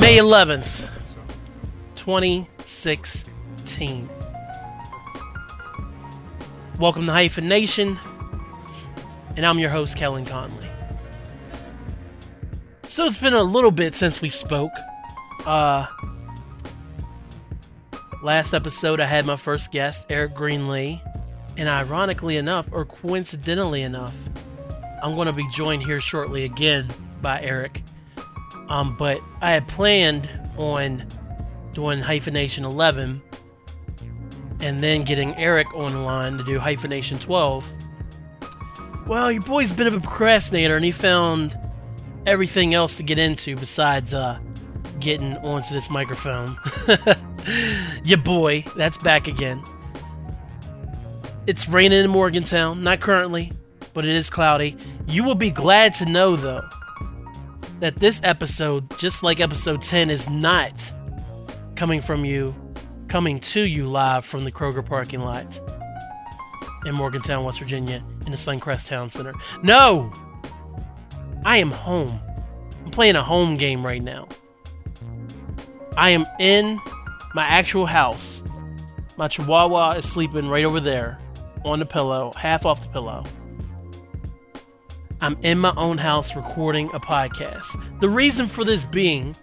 May 11th, 2016. Welcome to Hyphen Nation, and I'm your host, Kellen Conley. So it's been a little bit since we spoke. Uh, last episode, I had my first guest, Eric Greenlee, and ironically enough, or coincidentally enough, I'm going to be joined here shortly again by Eric. Um, but I had planned on doing Hyphenation 11 and then getting Eric online to do Hyphenation 12. Well, your boy's a bit of a procrastinator and he found everything else to get into besides uh, getting onto this microphone. your boy, that's back again. It's raining in Morgantown, not currently, but it is cloudy. You will be glad to know, though, that this episode, just like episode 10, is not coming from you, coming to you live from the Kroger parking lot in Morgantown, West Virginia, in the Suncrest Town Center. No! I am home. I'm playing a home game right now. I am in my actual house. My chihuahua is sleeping right over there on the pillow, half off the pillow. I'm in my own house recording a podcast. The reason for this being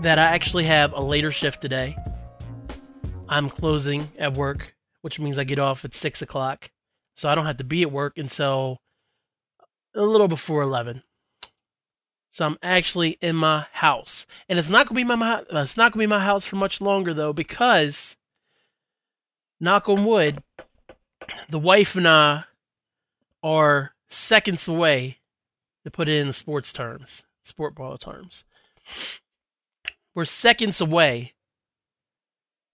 that I actually have a later shift today. I'm closing at work, which means I get off at 6 o'clock. So I don't have to be at work until a little before 11. So I'm actually in my house. And it's not going to be my my uh, it's not going to be my house for much longer though because knock on wood, the wife and I are seconds away to put it in sports terms, sport ball terms. We're seconds away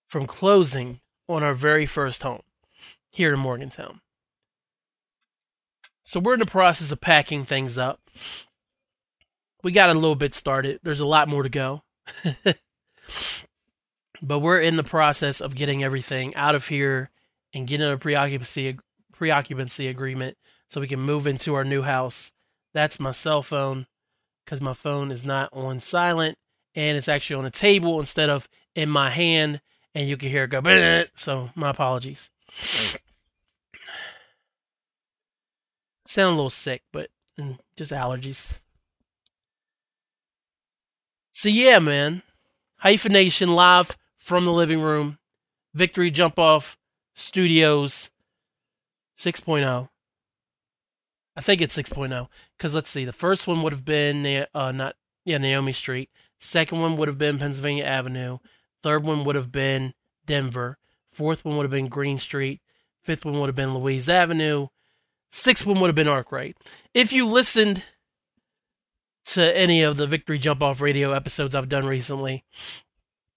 from closing on our very first home here in Morgantown. So we're in the process of packing things up. We got a little bit started. There's a lot more to go. but we're in the process of getting everything out of here and getting a preoccupancy preoccupancy agreement so we can move into our new house. That's my cell phone because my phone is not on silent and it's actually on a table instead of in my hand and you can hear it go Bleh! so my apologies. Sound a little sick but mm, just allergies. So yeah man. Hyphenation live from the living room. Victory jump off studios 6.0 I think it's 6.0 because let's see, the first one would have been uh, not yeah Naomi Street. Second one would have been Pennsylvania Avenue. Third one would have been Denver. Fourth one would have been Green Street. Fifth one would have been Louise Avenue. Sixth one would have been Arkwright. If you listened to any of the Victory Jump Off radio episodes I've done recently,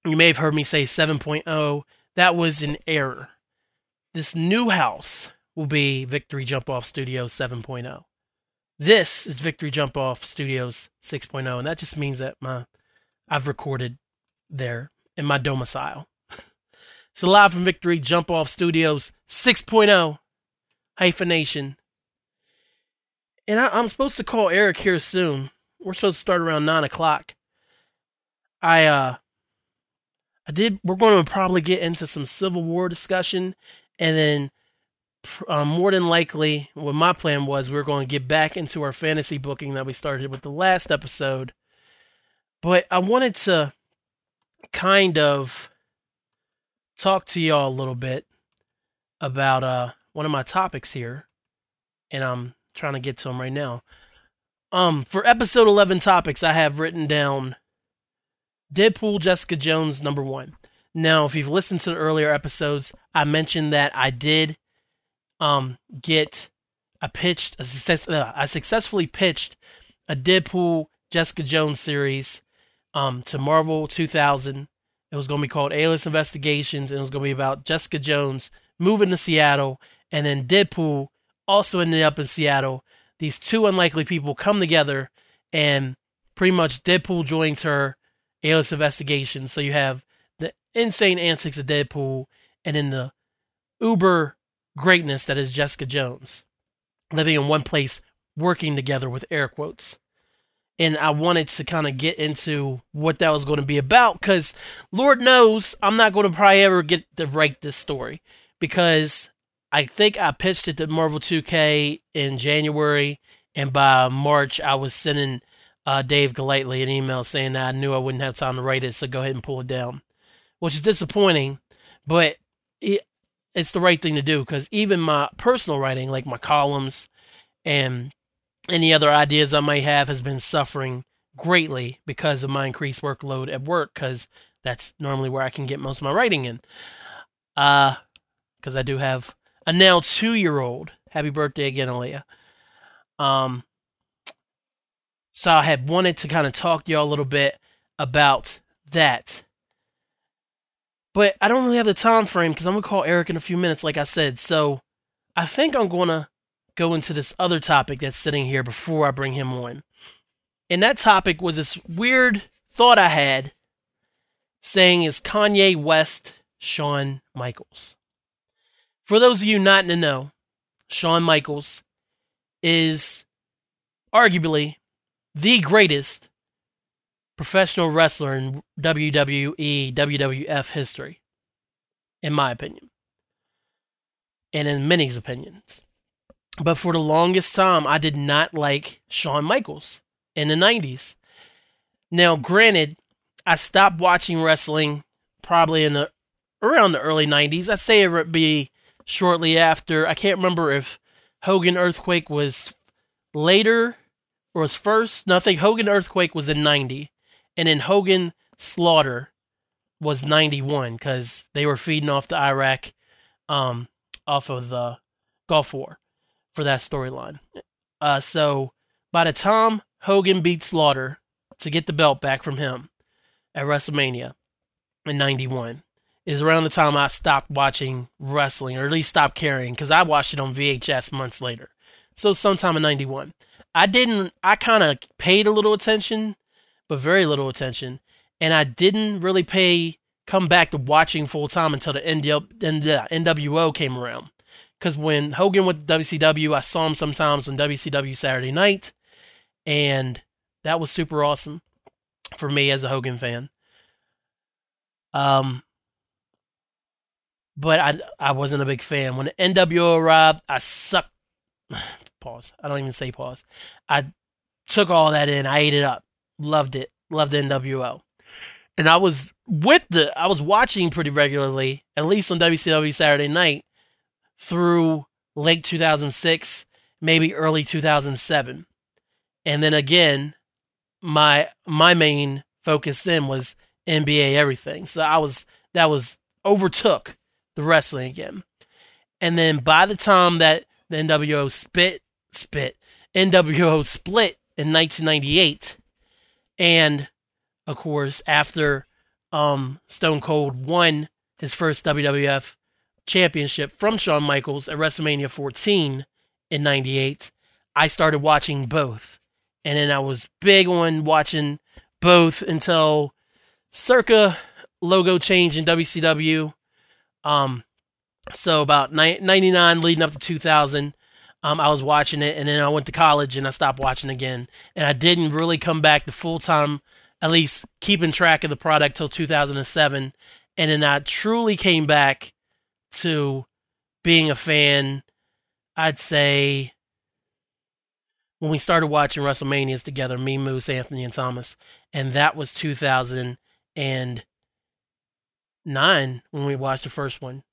you may have heard me say 7.0. That was an error. This new house will be Victory Jump Off Studios 7.0. This is Victory Jump Off Studios 6.0, and that just means that my I've recorded there in my domicile. it's so live from Victory Jump Off Studios 6.0 hyphenation. And I, I'm supposed to call Eric here soon. We're supposed to start around nine o'clock. I uh I did we're going to probably get into some Civil War discussion and then um, more than likely, what my plan was, we are going to get back into our fantasy booking that we started with the last episode. But I wanted to kind of talk to y'all a little bit about uh, one of my topics here, and I'm trying to get to them right now. Um, for episode 11 topics, I have written down Deadpool, Jessica Jones, number one. Now, if you've listened to the earlier episodes, I mentioned that I did um, get a pitched a success, uh, I successfully pitched a Deadpool Jessica Jones series um, to Marvel 2000. It was going to be called A-List Investigations, and it was going to be about Jessica Jones moving to Seattle, and then Deadpool also ended up in Seattle. These two unlikely people come together, and pretty much Deadpool joins her A-List Investigations. So you have the insane antics of Deadpool, and then the uber greatness that is Jessica Jones, living in one place, working together with air quotes and I wanted to kind of get into what that was going to be about because Lord knows I'm not going to probably ever get to write this story because I think I pitched it to Marvel 2K in January, and by March I was sending uh, Dave Golightly an email saying that I knew I wouldn't have time to write it, so go ahead and pull it down, which is disappointing, but it, it's the right thing to do because even my personal writing, like my columns and any other ideas I might have has been suffering greatly because of my increased workload at work because that's normally where I can get most of my writing in. Uh, because I do have a now two year old. Happy birthday again, Aaliyah. Um, so I had wanted to kind of talk to y'all a little bit about that. But I don't really have the time frame because I'm gonna call Eric in a few minutes, like I said. So I think I'm gonna go into this other topic that's sitting here before I bring him on. And that topic was this weird thought I had saying is Kanye West Shawn Michaels. For those of you not in the know, Shawn Michaels is arguably the greatest professional wrestler in WWE, WWF history, in my opinion, and in many's opinions. But for the longest time, I did not like Shawn Michaels in the 90s. Now, granted, I stopped watching wrestling probably in the around the early 90s. I'd say it would be shortly after. I can't remember if Hogan Earthquake was later or was first. No, I think Hogan Earthquake was in 90. And then Hogan Slaughter was 91 because they were feeding off the Iraq um, off of the Gulf War for that storyline. Uh, so by the time Hogan beat Slaughter to get the belt back from him at WrestleMania in 91 is around the time I stopped watching wrestling, or at least stopped caring, because I watched it on VHS months later. So sometime in 91. I didn't, I kind of paid a little attention, but very little attention. And I didn't really pay, come back to watching full time until the NWO came around. Because when Hogan went to WCW, I saw him sometimes on WCW Saturday Night, and that was super awesome for me as a Hogan fan. Um, but I I wasn't a big fan when the NWO arrived. I sucked. pause. I don't even say pause. I took all that in. I ate it up. Loved it. Loved the NWO. And I was with the I was watching pretty regularly, at least on WCW Saturday night, through late 2006, maybe early 2007. And then again, my my main focus then was NBA everything. So I was that was overtook the wrestling again. And then by the time that the NWO spit spit NWO split in 1998 and of course after um Stone Cold won his first WWF championship from Shawn Michaels at WrestleMania 14 in 98, I started watching both. And then I was big on watching both until circa logo change in WCW. Um, so about 99 leading up to 2000, um, I was watching it, and then I went to college and I stopped watching again. And I didn't really come back to full time, at least keeping track of the product till 2007. And then I truly came back to being a fan, I'd say when we started watching WrestleManias together, me, Moose, Anthony, and Thomas, and that was 2009 when we watched the first one.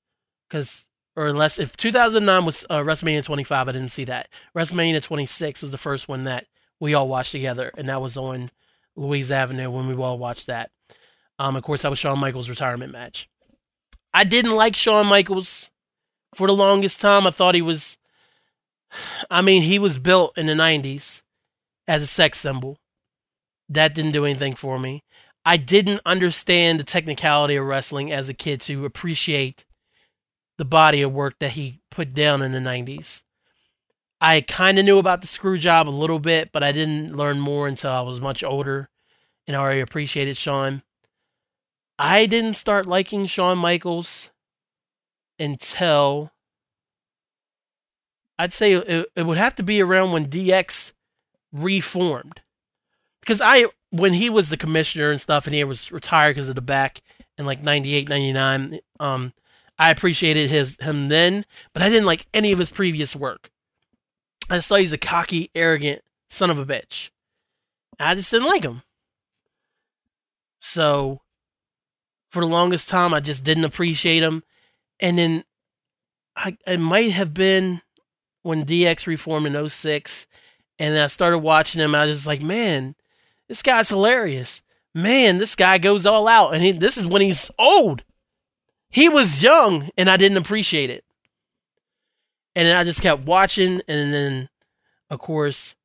Because, or unless, if 2009 was uh, WrestleMania 25, I didn't see that. WrestleMania 26 was the first one that we all watched together, and that was on Louise Avenue when we all watched that. Um, of course, that was Shawn Michaels' retirement match. I didn't like Shawn Michaels for the longest time. I thought he was, I mean, he was built in the 90s as a sex symbol. That didn't do anything for me. I didn't understand the technicality of wrestling as a kid to appreciate the body of work that he put down in the 90s. I kind of knew about the screw job a little bit, but I didn't learn more until I was much older and already appreciated Shawn. I didn't start liking Shawn Michaels until I'd say it, it would have to be around when DX reformed. Because I, when he was the commissioner and stuff, and he was retired because of the back in like 98, 99, um, I appreciated his him then, but I didn't like any of his previous work. I saw he's a cocky, arrogant son of a bitch. I just didn't like him. So, for the longest time, I just didn't appreciate him. And then, I it might have been when DX reformed in 06, and I started watching him. I was like, man, this guy's hilarious. Man, this guy goes all out, and he, this is when he's old. He was young, and I didn't appreciate it. And then I just kept watching, and then, of course,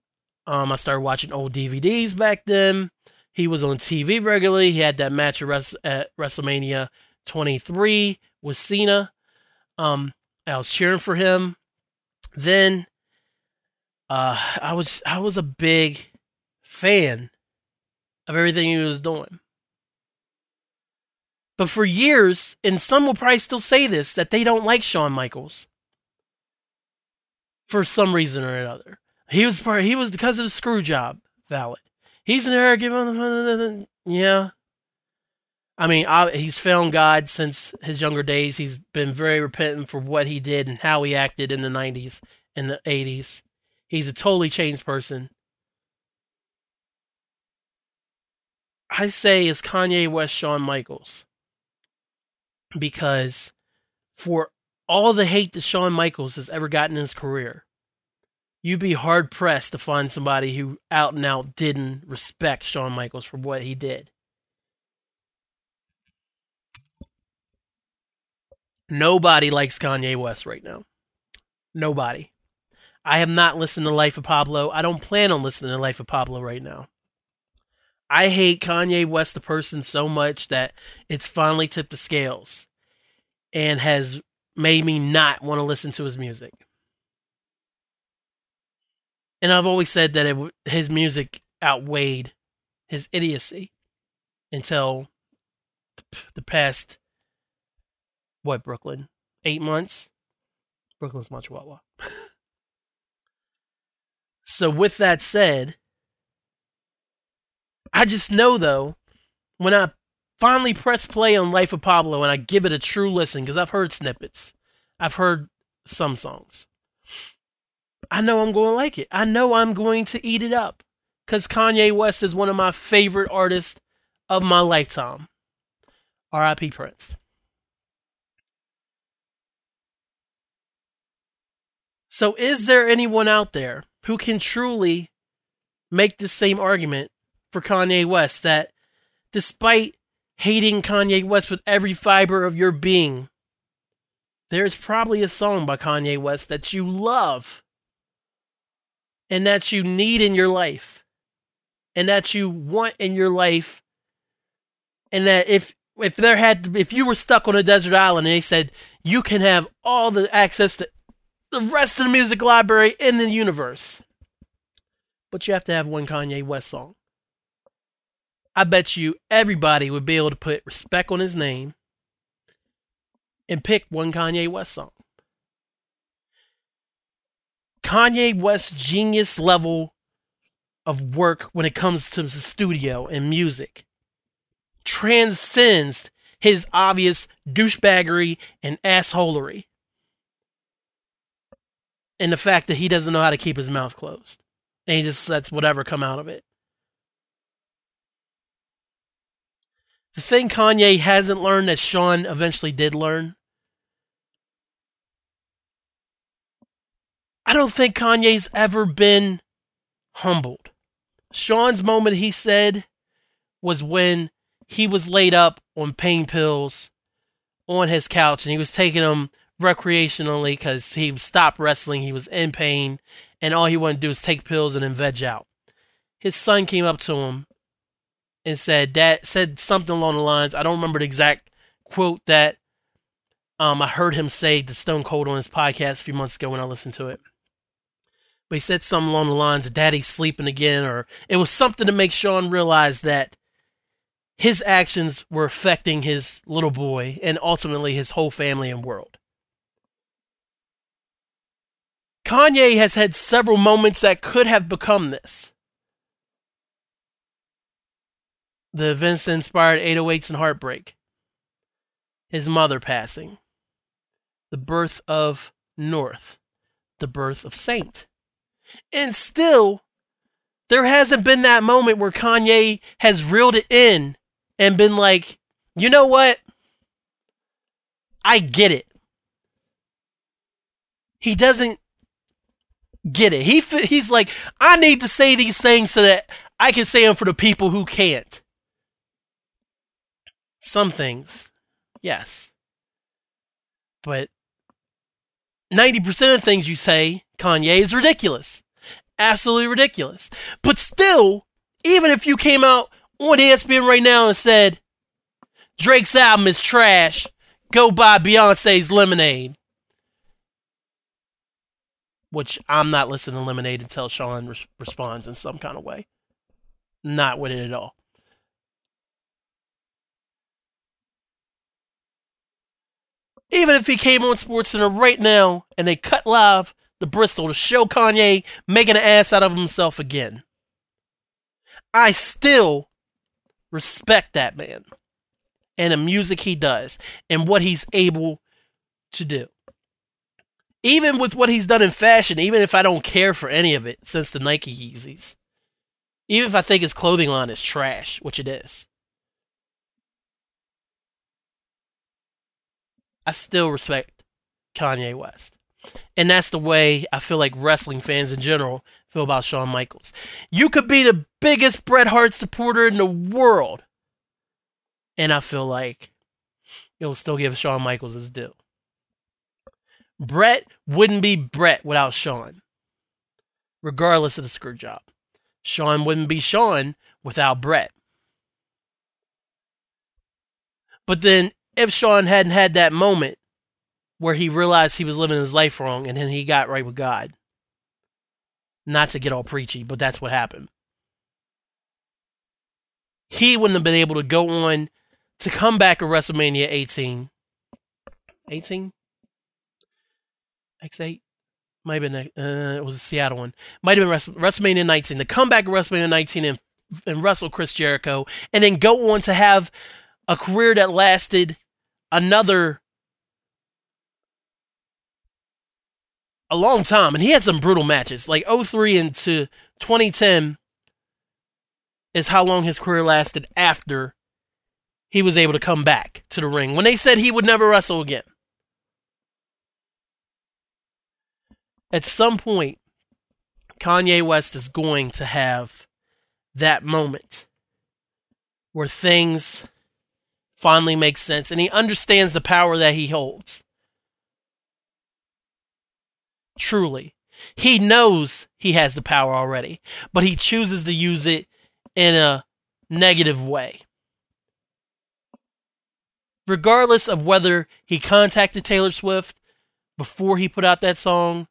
um, I started watching old DVDs back then. He was on TV regularly. He had that match at, WrestleMania 23 with Cena. Um, I was cheering for him. Then, uh, I was I was a big fan of everything he was doing. But for years, and some will probably still say this, that they don't like Shawn Michaels for some reason or another. He was part. He was because of the screw job. Valid. He's an arrogant. Yeah. I mean, I, he's found God since his younger days. He's been very repentant for what he did and how he acted in the 90s and the 80s. He's a totally changed person. I say is Kanye West Shawn Michaels. Because for all the hate that Shawn Michaels has ever gotten in his career, you'd be hard pressed to find somebody who out and out didn't respect Shawn Michaels for what he did. Nobody likes Kanye West right now. Nobody. I have not listened to Life of Pablo. I don't plan on listening to Life of Pablo right now. I hate Kanye West, the person, so much that it's finally tipped the scales and has made me not want to listen to his music. And I've always said that it, his music outweighed his idiocy until the past, what, Brooklyn? Eight months? Brooklyn's much Wawa. so, with that said, I just know though, when I finally press play on Life of Pablo and I give it a true listen, because I've heard snippets, I've heard some songs. I know I'm going to like it. I know I'm going to eat it up. Because Kanye West is one of my favorite artists of my lifetime. R.I.P. Prince. So, is there anyone out there who can truly make the same argument for Kanye West that despite hating Kanye West with every fiber of your being, there's probably a song by Kanye West that you love and that you need in your life and that you want in your life and that if if there had if you were stuck on a desert island and they said you can have all the access to the rest of the music library in the universe but you have to have one Kanye West song I bet you everybody would be able to put respect on his name and pick one Kanye West song. Kanye West's genius level of work when it comes to the studio and music transcends his obvious douchebaggery and assholery. And the fact that he doesn't know how to keep his mouth closed. And he just lets whatever come out of it. The thing Kanye hasn't learned that Shawn eventually did learn. I don't think Kanye's ever been humbled. Shawn's moment, he said, was when he was laid up on pain pills on his couch and he was taking them recreationally because he stopped wrestling. He was in pain and all he wanted to do was take pills and then veg out. His son came up to him and said that said something along the lines. I don't remember the exact quote that um, I heard him say to Stone Cold on his podcast a few months ago when I listened to it. But he said something along the lines of "Daddy's sleeping again," or it was something to make Shawn realize that his actions were affecting his little boy and ultimately his whole family and world. Kanye has had several moments that could have become this. The events that inspired 808s and Heartbreak. His mother passing. The birth of North. The birth of Saint. And still, there hasn't been that moment where Kanye has reeled it in and been like, you know what? I get it. He doesn't get it. He he's like, I need to say these things so that I can say them for the people who can't. Some things, yes, but ninety percent of things you say, Kanye, is ridiculous, absolutely ridiculous. But still, even if you came out on ESPN right now and said Drake's album is trash, go buy Beyonce's Lemonade which I'm not listening to Lemonade until Sean re- responds in some kind of way. Not with it at all. Even if he came on SportsCenter right now and they cut live the Bristol to show Kanye making an ass out of himself again, I still respect that man and the music he does and what he's able to do even with what he's done in fashion, even if I don't care for any of it since the Nike Yeezys, even if I think his clothing line is trash, which it is, I still respect Kanye West. And that's the way I feel like wrestling fans in general feel about Shawn Michaels. You could be the biggest Bret Hart supporter in the world, and I feel like you'll still give Shawn Michaels his due. Bret wouldn't be Bret without Shawn, regardless of the screw job. Shawn wouldn't be Shawn without Bret. But then, if Shawn hadn't had that moment where he realized he was living his life wrong and then he got right with God, not to get all preachy, but that's what happened. He wouldn't have been able to go on to come back at WrestleMania 18. 18? X8 might have been uh, it was a Seattle one. Might have been WrestleMania 19. The comeback of WrestleMania 19 and, and wrestle Chris Jericho, and then go on to have a career that lasted another a long time. And he had some brutal matches, like 03 into 2010 is how long his career lasted after he was able to come back to the ring. When they said he would never wrestle again. at some point, Kanye West is going to have that moment where things finally make sense and he understands the power that he holds. Truly. He knows he has the power already, but he chooses to use it in a negative way. Regardless of whether he contacted Taylor Swift before he put out that song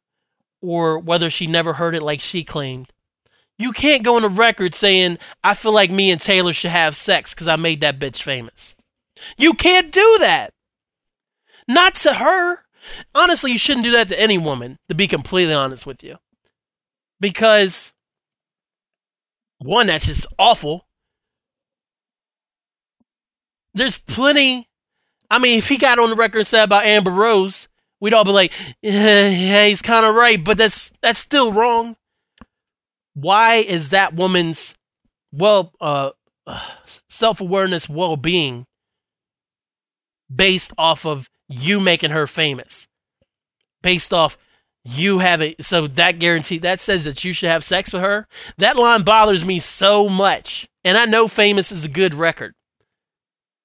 or whether she never heard it like she claimed. You can't go on a record saying, I feel like me and Taylor should have sex because I made that bitch famous. You can't do that. Not to her. Honestly, you shouldn't do that to any woman, to be completely honest with you. Because, one, that's just awful. There's plenty. I mean, if he got on the record and said about Amber Rose, we'd all be like, yeah, he's kind of right, but that's that's still wrong. Why is that woman's well uh, self awareness, well being based off of you making her famous, based off you having so that guarantee that says that you should have sex with her. That line bothers me so much, and I know famous is a good record.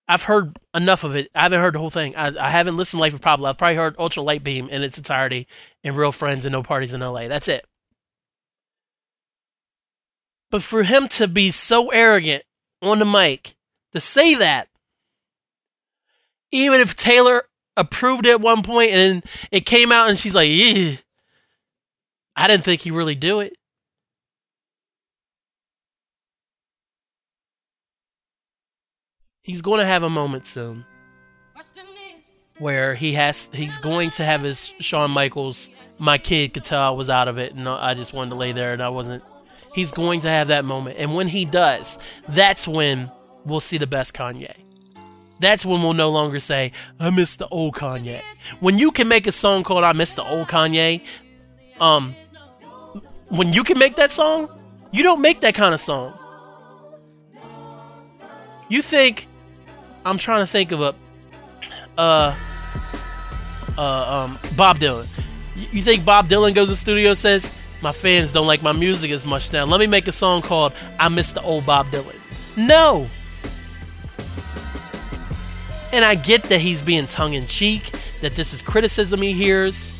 I've heard enough of it. I haven't heard the whole thing. I, I haven't listened to Life of Pablo. I've probably heard Ultra Light Beam in its entirety and Real Friends and No Parties in LA. That's it. But for him to be so arrogant on the mic to say that. Even if Taylor approved at one point and it came out and she's like, Ew. I didn't think he really do it. He's going to have a moment soon where he has he's going to have his Shawn Michaels. My kid could tell I was out of it, and I just wanted to lay there, and I wasn't. He's going to have that moment, and when he does, that's when we'll see the best Kanye. That's when we'll no longer say, I miss the old Kanye. When you can make a song called I Miss the Old Kanye, um, when you can make that song, you don't make that kind of song. You think, I'm trying to think of a, uh, uh, um, Bob Dylan. You think Bob Dylan goes to the studio and says, My fans don't like my music as much now. Let me make a song called I Miss the Old Bob Dylan. No. And I get that he's being tongue in cheek, that this is criticism he hears.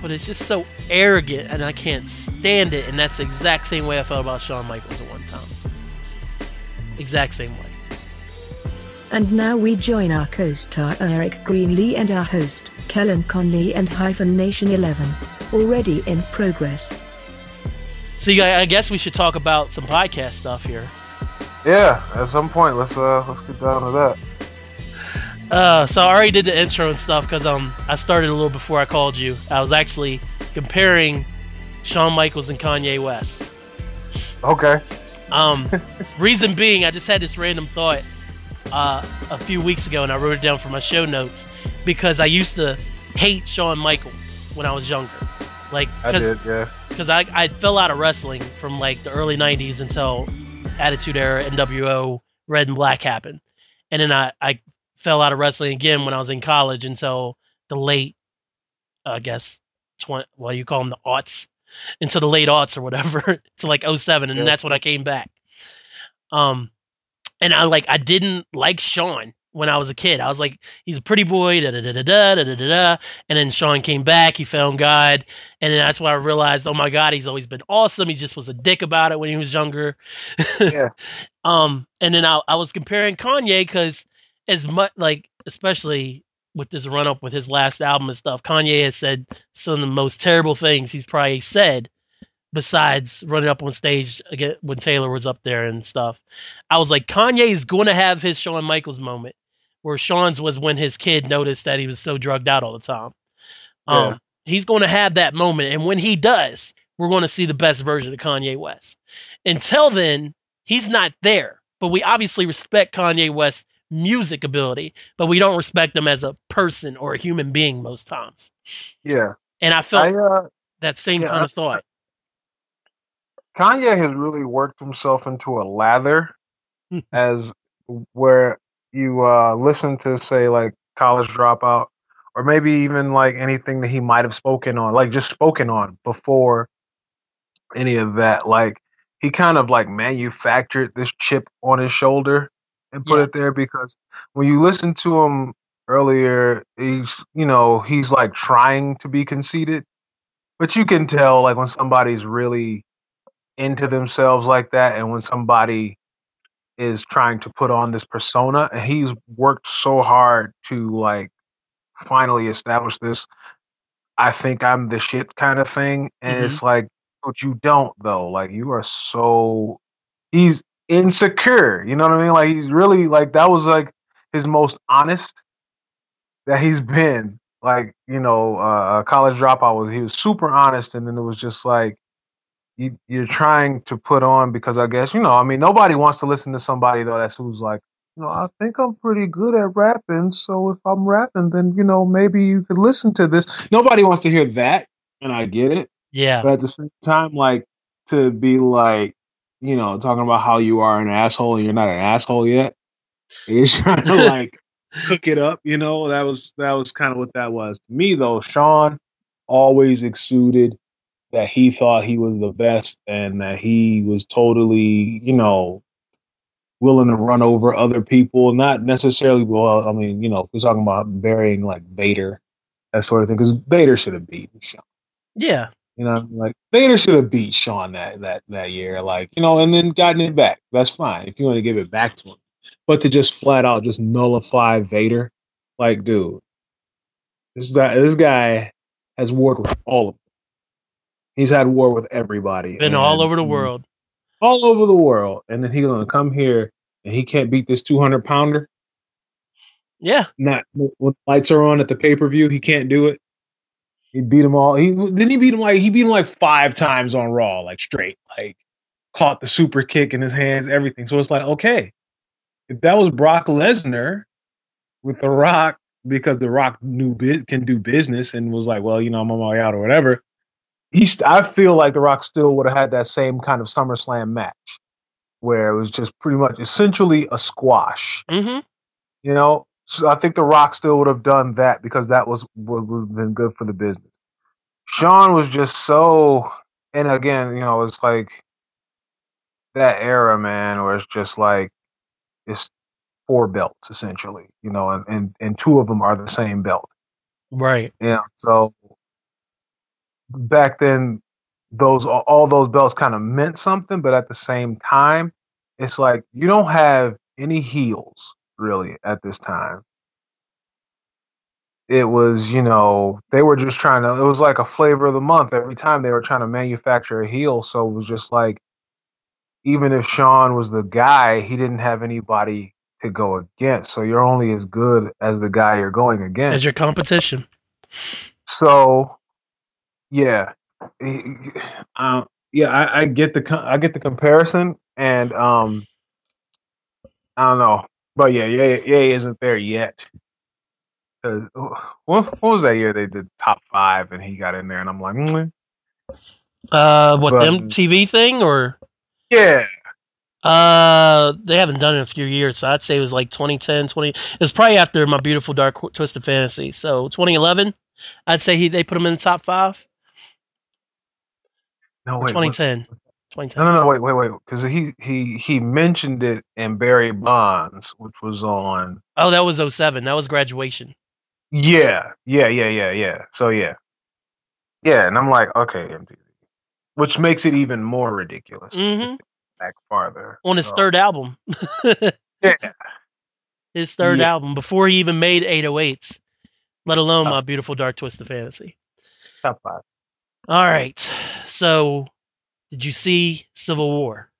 But it's just so arrogant and I can't stand it. And that's the exact same way I felt about Shawn Michaels at one time. Exact same way. And now we join our co-star Eric Greenlee and our host, Kellen Conley and Hyphen Nation 11. Already in progress. So I guess we should talk about some podcast stuff here. Yeah, at some point, let's uh let's get down to that. Uh, so I already did the intro and stuff because um I started a little before I called you. I was actually comparing Shawn Michaels and Kanye West. Okay. Um, reason being, I just had this random thought uh, a few weeks ago, and I wrote it down for my show notes because I used to hate Shawn Michaels when I was younger. Like, I did, yeah. Because I, I fell out of wrestling from like the early '90s until Attitude Era, NWO, Red and Black happened, and then I I fell out of wrestling again when I was in college until the late, I guess, 20, well, you call them, the aughts, into the late aughts or whatever, to like 07, and yeah. that's when I came back. Um, and I like I didn't like Shawn when I was a kid. I was like, he's a pretty boy, da da da da da da da da. And then Shawn came back, he found God, and then that's why I realized, oh my God, he's always been awesome. He just was a dick about it when he was younger. Yeah. um, and then I, I was comparing Kanye because as much like, especially with this run up with his last album and stuff, Kanye has said some of the most terrible things he's probably said besides running up on stage again when Taylor was up there and stuff. I was like, Kanye is going to have his Shawn Michaels moment, where Shawn's was when his kid noticed that he was so drugged out all the time. Um, yeah. He's going to have that moment, and when he does, we're going to see the best version of Kanye West. Until then, he's not there. But we obviously respect Kanye West's music ability, but we don't respect him as a person or a human being most times. Yeah. And I felt I, uh, that same yeah, kind of thought. Kanye has really worked himself into a lather hmm. as where you uh, listen to say like college dropout or maybe even like anything that he might have spoken on like just spoken on before any of that like he kind of like manufactured this chip on his shoulder and put yeah. it there because when you listen to him earlier he's you know he's like trying to be conceited but you can tell like when somebody's really into themselves like that and when somebody is trying to put on this persona and he's worked so hard to like finally establish this I think I'm the shit kind of thing and mm-hmm. it's like but you don't though. Like you are so he's insecure. You know what I mean? Like he's really like that was like his most honest that he's been. Like you know uh college dropout was he was super honest and then it was just like you, you're trying to put on because I guess you know I mean nobody wants to listen to somebody though that's who's like you know I think I'm pretty good at rapping so if I'm rapping then you know maybe you could listen to this. Nobody wants to hear that and I get it. Yeah. But at the same time like to be like you know talking about how you are an asshole and you're not an asshole yet is trying to like cook it up you know? That was that was kind of what that was. To me though Shawn always exuded that he thought he was the best and that he was totally, you know, willing to run over other people. Not necessarily, well, I mean, you know, we're talking about burying like Vader, that sort of thing, because Vader should have beaten Shawn. Yeah. You know, like Vader should have beat Shawn that that that year, like you know, and then gotten it back. That's fine if you want to give it back to him. But to just flat out just nullify Vader, like, dude, this guy, this guy has warred with all of them. He's had war with everybody. Been all over the world. All over the world. And then he's gonna come here and he can't beat this two hundred pounder. Yeah. Not when lights are on at the pay per view, he can't do it. He beat him all. He didn't he beat him like he beat him like five times on Raw, like straight, like caught the super kick in his hands, everything. So it's like, okay, if that was Brock Lesnar with The Rock, because The Rock knew biz- can do business and was like, well, you know, I'm on my way out or whatever. He's. I feel like The Rock still would have had that same kind of SummerSlam match, where it was just pretty much essentially a squash. Mm-hmm. You know, so I think The Rock still would have done that because that was would would have been good for the business. Shawn was just so, and again, you know, it's like that era, man, where it's just like it's four belts essentially, you know, and and, and two of them are the same belt. Right. Yeah. So back then, those all those belts kind of meant something, but at the same time, it's like you don't have any heels really at this time. It was, you know, they were just trying to. It was like a flavor of the month every time they were trying to manufacture a heel. So it was just like, even if Shawn was the guy, he didn't have anybody to go against. So you're only as good as the guy you're going against. As your competition. So, yeah, uh, yeah, I, I get the I get the comparison, and um, I don't know, but yeah, yeah, yeah, isn't there yet. uh, what, what was that year they did top five and he got in there, and I'm like, mm, Uh, what But- them TV thing or yeah, uh they haven't done it in a few years. So I'd say it was like 2010, 20. It was probably after my beautiful dark twisted fantasy. So 2011, I'd say he they put him in the top five. No wait, 2010, 2010. no, no, no, wait, wait, wait, because he he he mentioned it in Barry Bonds, which was on. Oh, that was 07. That was graduation. Yeah, yeah, yeah, yeah, yeah. So yeah, yeah, and I'm like, okay, MTV, which makes it even more ridiculous. Mhm. Back farther On his So, third album. Yeah, his third Yeah. album before he even made 808s, let alone Oh. my beautiful dark twisted fantasy. top five. All right. So, did you see Civil War?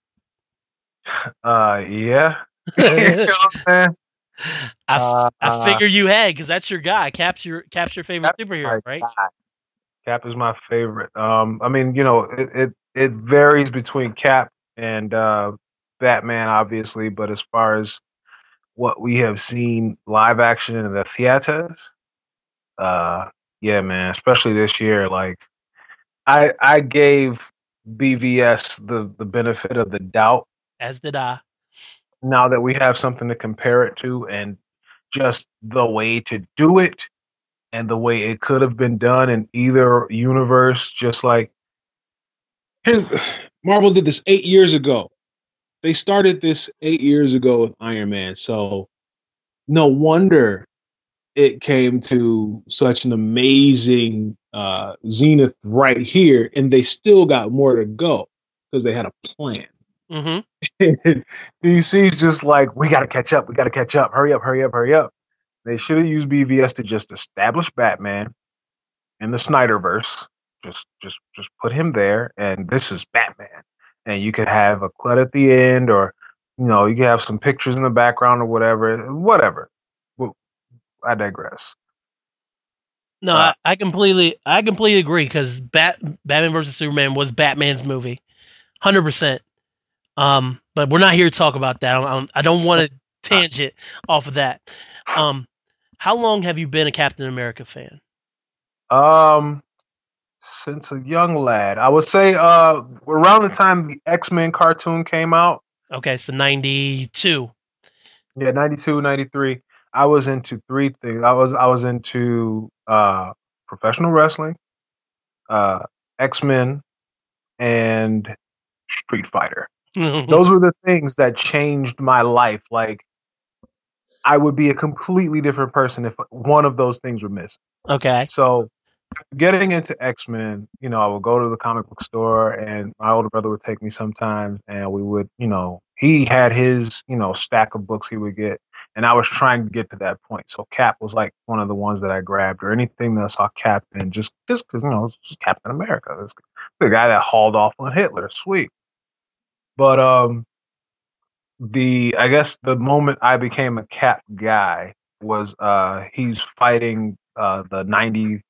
Uh, yeah. I, f- I Uh, figure you had because that's your guy. Cap's your, Cap's your favorite Cap- superhero, right? God. Cap is my favorite. Um, I mean, you know, it it, it varies between Cap and uh, Batman, obviously, but as far as what we have seen live action in the theaters, uh, yeah, man, especially this year, like I I gave BVS the the benefit of the doubt As did I. now that we have something to compare it to and just the way to do it and the way it could have been done in either universe just like here's marvel did this eight years ago they started this eight years ago with iron man so no wonder it came to such an amazing uh zenith right here and they still got more to go because they had a plan Mm-hmm. DC's just like, we got to catch up. We got to catch up. Hurry up, hurry up, hurry up. They should have used BVS to just establish Batman in the Snyderverse. Just, just, just put him there, and this is Batman. And you could have a cut at the end, or you know, you could have some pictures in the background or whatever, whatever. I digress. No, Uh, I, I completely, I completely agree because Bat, Batman versus Superman was Batman's movie, hundred percent. Um, but we're not here to talk about that. I don't, I don't want to tangent off of that. Um, how long have you been a Captain America fan? Um, since a young lad, I would say, uh, around the time the X Men cartoon came out. Okay, so ninety two. Yeah, 92, 93. I was into three things. I was I was into uh professional wrestling, uh X-Men and Street Fighter. Those were the things that changed my life. Like I would be a completely different person if one of those things were missing. okay. So getting into X Men, you know, I would go to the comic book store, and my older brother would take me sometimes, and we would, you know, he had his, you know, stack of books he would get, and I was trying to get to that point. So Cap was like one of the ones that I grabbed, or anything that I saw Cap in, just just because you know, it's just Captain America, this, the guy that hauled off on Hitler, sweet. But um, the I guess the moment I became a Cap guy was uh he's fighting uh the 90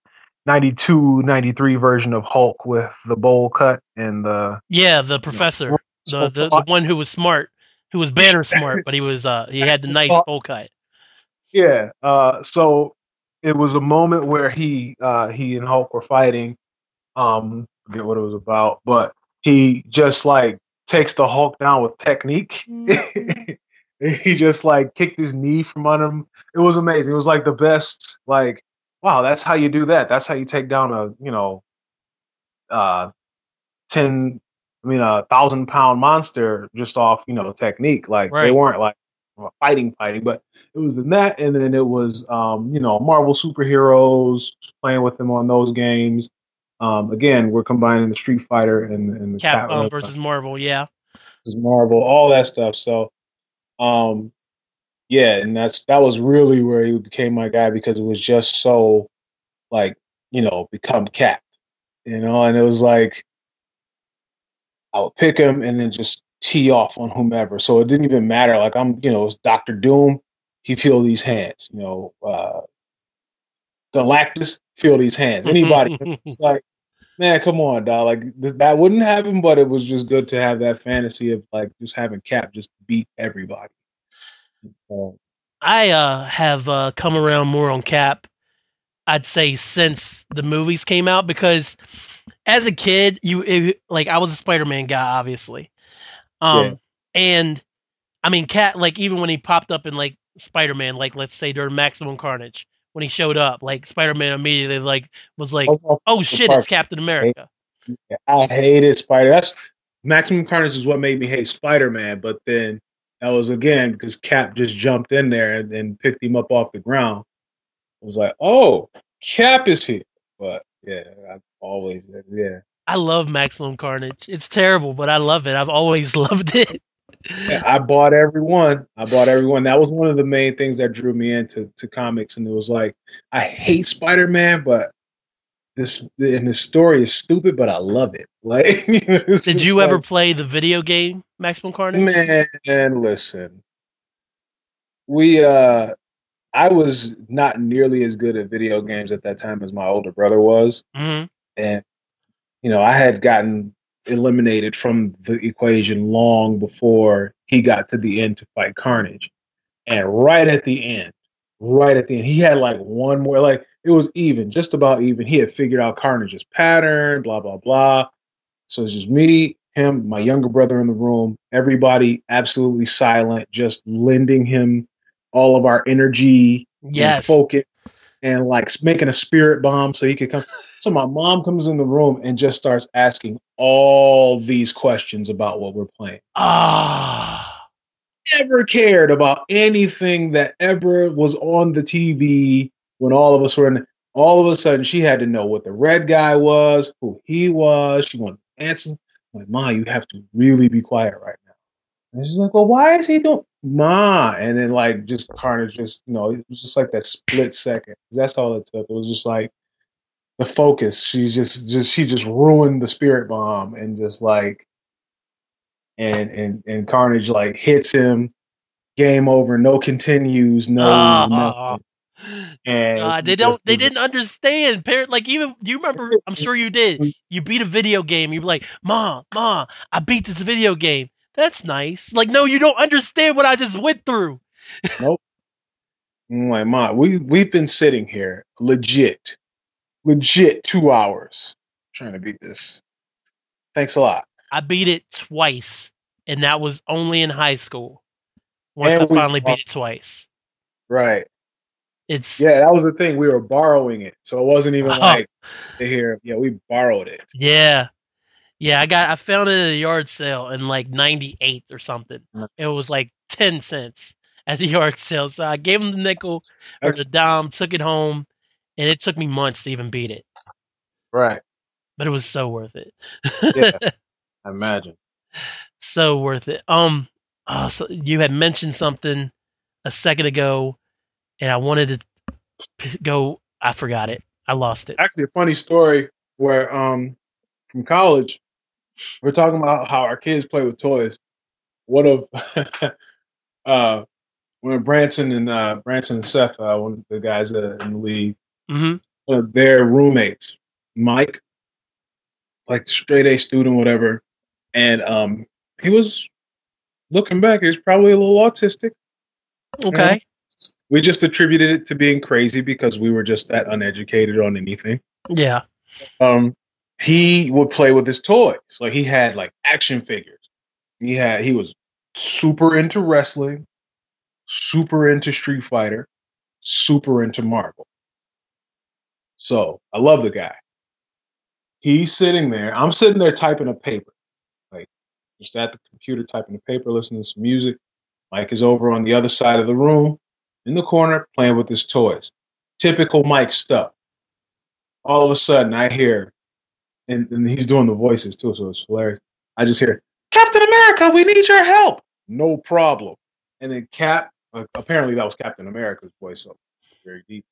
92 93 version of Hulk with the bowl cut and the Yeah, the professor, the, the the one who was smart, who was banner smart, but he was uh he had the nice bowl cut. Yeah. Uh, so it was a moment where he uh, he and Hulk were fighting. Um, forget what it was about, but he just like takes the Hulk down with technique. he just like kicked his knee from under him. It was amazing. It was like the best. Like, wow, that's how you do that. That's how you take down a you know, uh, ten. I mean, a thousand pound monster just off you know technique. Like Right. they weren't like fighting, fighting, but it was the net, and then it was um, you know Marvel superheroes playing with them on those games. Um, again, we're combining the Street Fighter and, and the Capcom versus Marvel, yeah. versus Marvel, all that stuff. So, um, yeah, and that's that was really where he became my guy because it was just so like you know become Cap, you know, and it was like I would pick him and then just tee off on whomever. So it didn't even matter. Like I'm, you know, it's Doctor Doom. He feel these hands. You know, uh, Galactus feel these hands. Anybody. it's like, man, come on, dog. Like th- that wouldn't happen, but it was just good to have that fantasy of like just having Cap just beat everybody. So, I uh, have uh, come around more on Cap. I'd say since the movies came out because as a kid, you it, like I was a Spider-Man guy, obviously, um, Yeah. and I mean, Cap like even when he popped up in like Spider-Man, like let's say during Maximum Carnage when he showed up, like Spider-Man immediately like was like, I was also oh shit, it's Captain America. I hated Spider. That's Maximum Carnage is what made me hate Spider Man. But then that was again because Cap just jumped in there and, and picked him up off the ground. It was like, oh, Cap is here. But yeah, I always yeah. I love Maximum Carnage. It's terrible, but I love it. I've always loved it. Yeah, I bought every one. I bought every one. That was one of the main things that drew me into to comics, and it was like I hate Spider Man, but this and this story is stupid, but I love it. Like, Did you ever like, play the video game Maximum Carnage? Man, listen. We uh I was not nearly as good at video games at that time as my older brother was. hmm And you know, I had gotten eliminated from the equation long before he got to the end to fight Carnage. And right at the end, right at the end, he had like one more like it was even, just about even. He had figured out Carnage's pattern, blah blah blah. So it's just me, him, my younger brother in the room, everybody absolutely silent, just lending him all of our energy and Yes. focus and like making a spirit bomb so he could come. So my mom comes in the room and just starts asking all these questions about what we're playing. Ah. Never cared about anything that ever was on the TV when all of us were in. All of a sudden, she had to know what the red guy was, who he was. She wanted to answer. I'm like, Ma, you have to really be quiet right now. And she's like, Well, why is he doing Ma? And then like just Carnage just you know, it was just like that split second. That's all it took. It was just like the focus. She just just she just ruined the spirit bomb and just like and and and Carnage like hits him, game over, no continues, no ah. nothing. And God, they don't. just They didn't understand. Parent, like even. You remember? I'm sure you did. You beat a video game. You're like, "Mom, mom, I beat this video game. That's nice." Like, no, you don't understand what I just went through. I'm like, Ma, we we've been sitting here legit, legit two hours trying to beat this. Thanks a lot. I beat it twice, and that was only in high school. Once And I finally beat it twice, Right. it's Yeah, that was the thing. We were borrowing it. So it wasn't even Oh. like to hear, yeah, we borrowed it. Yeah. Yeah, I got I found it at a yard sale in like 98 or something. It was like 10 cents at the yard sale. So I gave him the nickel or the dime, took it home, and it took me months to even beat it, Right. but it was so worth it. Yeah. I imagine. so worth it. Um, oh, so you had mentioned something a second ago, and I wanted to p- go. I forgot it. I lost it. Actually, a funny story where um from college, we're talking about how our kids play with toys. One of uh when Branson and uh Branson and Seth, uh, one of the guys uh, in the league, hmm one of their roommates, Mike, like straight A student, whatever, and um he was looking back, he was probably a little autistic. Okay. We just attributed it to being crazy because we were just that uneducated on anything. Yeah. um he would play with his toys like he had like action figures he had he was super into wrestling super into street fighter super into marvel so i love the guy he's sitting there i'm sitting there typing a paper like just at the computer typing a paper listening to some music mike is over on the other side of the room in the corner playing with his toys typical mike stuff all of a sudden I hear, and, and he's doing the voices too, so it's hilarious. I just hear, Captain America, we need your help. No problem. And then Cap, uh, apparently that was Captain America's voice, so very deep.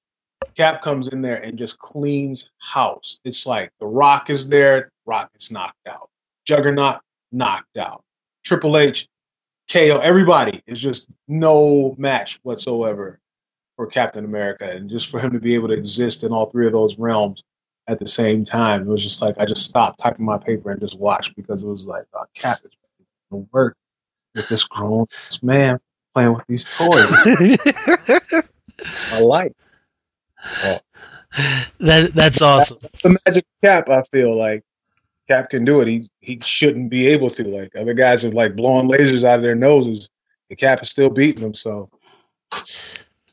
Cap comes in there and just cleans house. It's like The Rock is there, Rock is knocked out. Juggernaut, knocked out. Triple H, KO, everybody is just no match whatsoever for Captain America, and just for him to be able to exist in all three of those realms at the same time, it was just like I just stopped typing my paper and just watched because it was like uh, Cap is going to work with this grown man playing with these toys. I that that's awesome. the magic Cap. I feel like Cap can do it. He he shouldn't be able to. Like other guys are like blowing lasers out of their noses, and Cap is still beating them. So.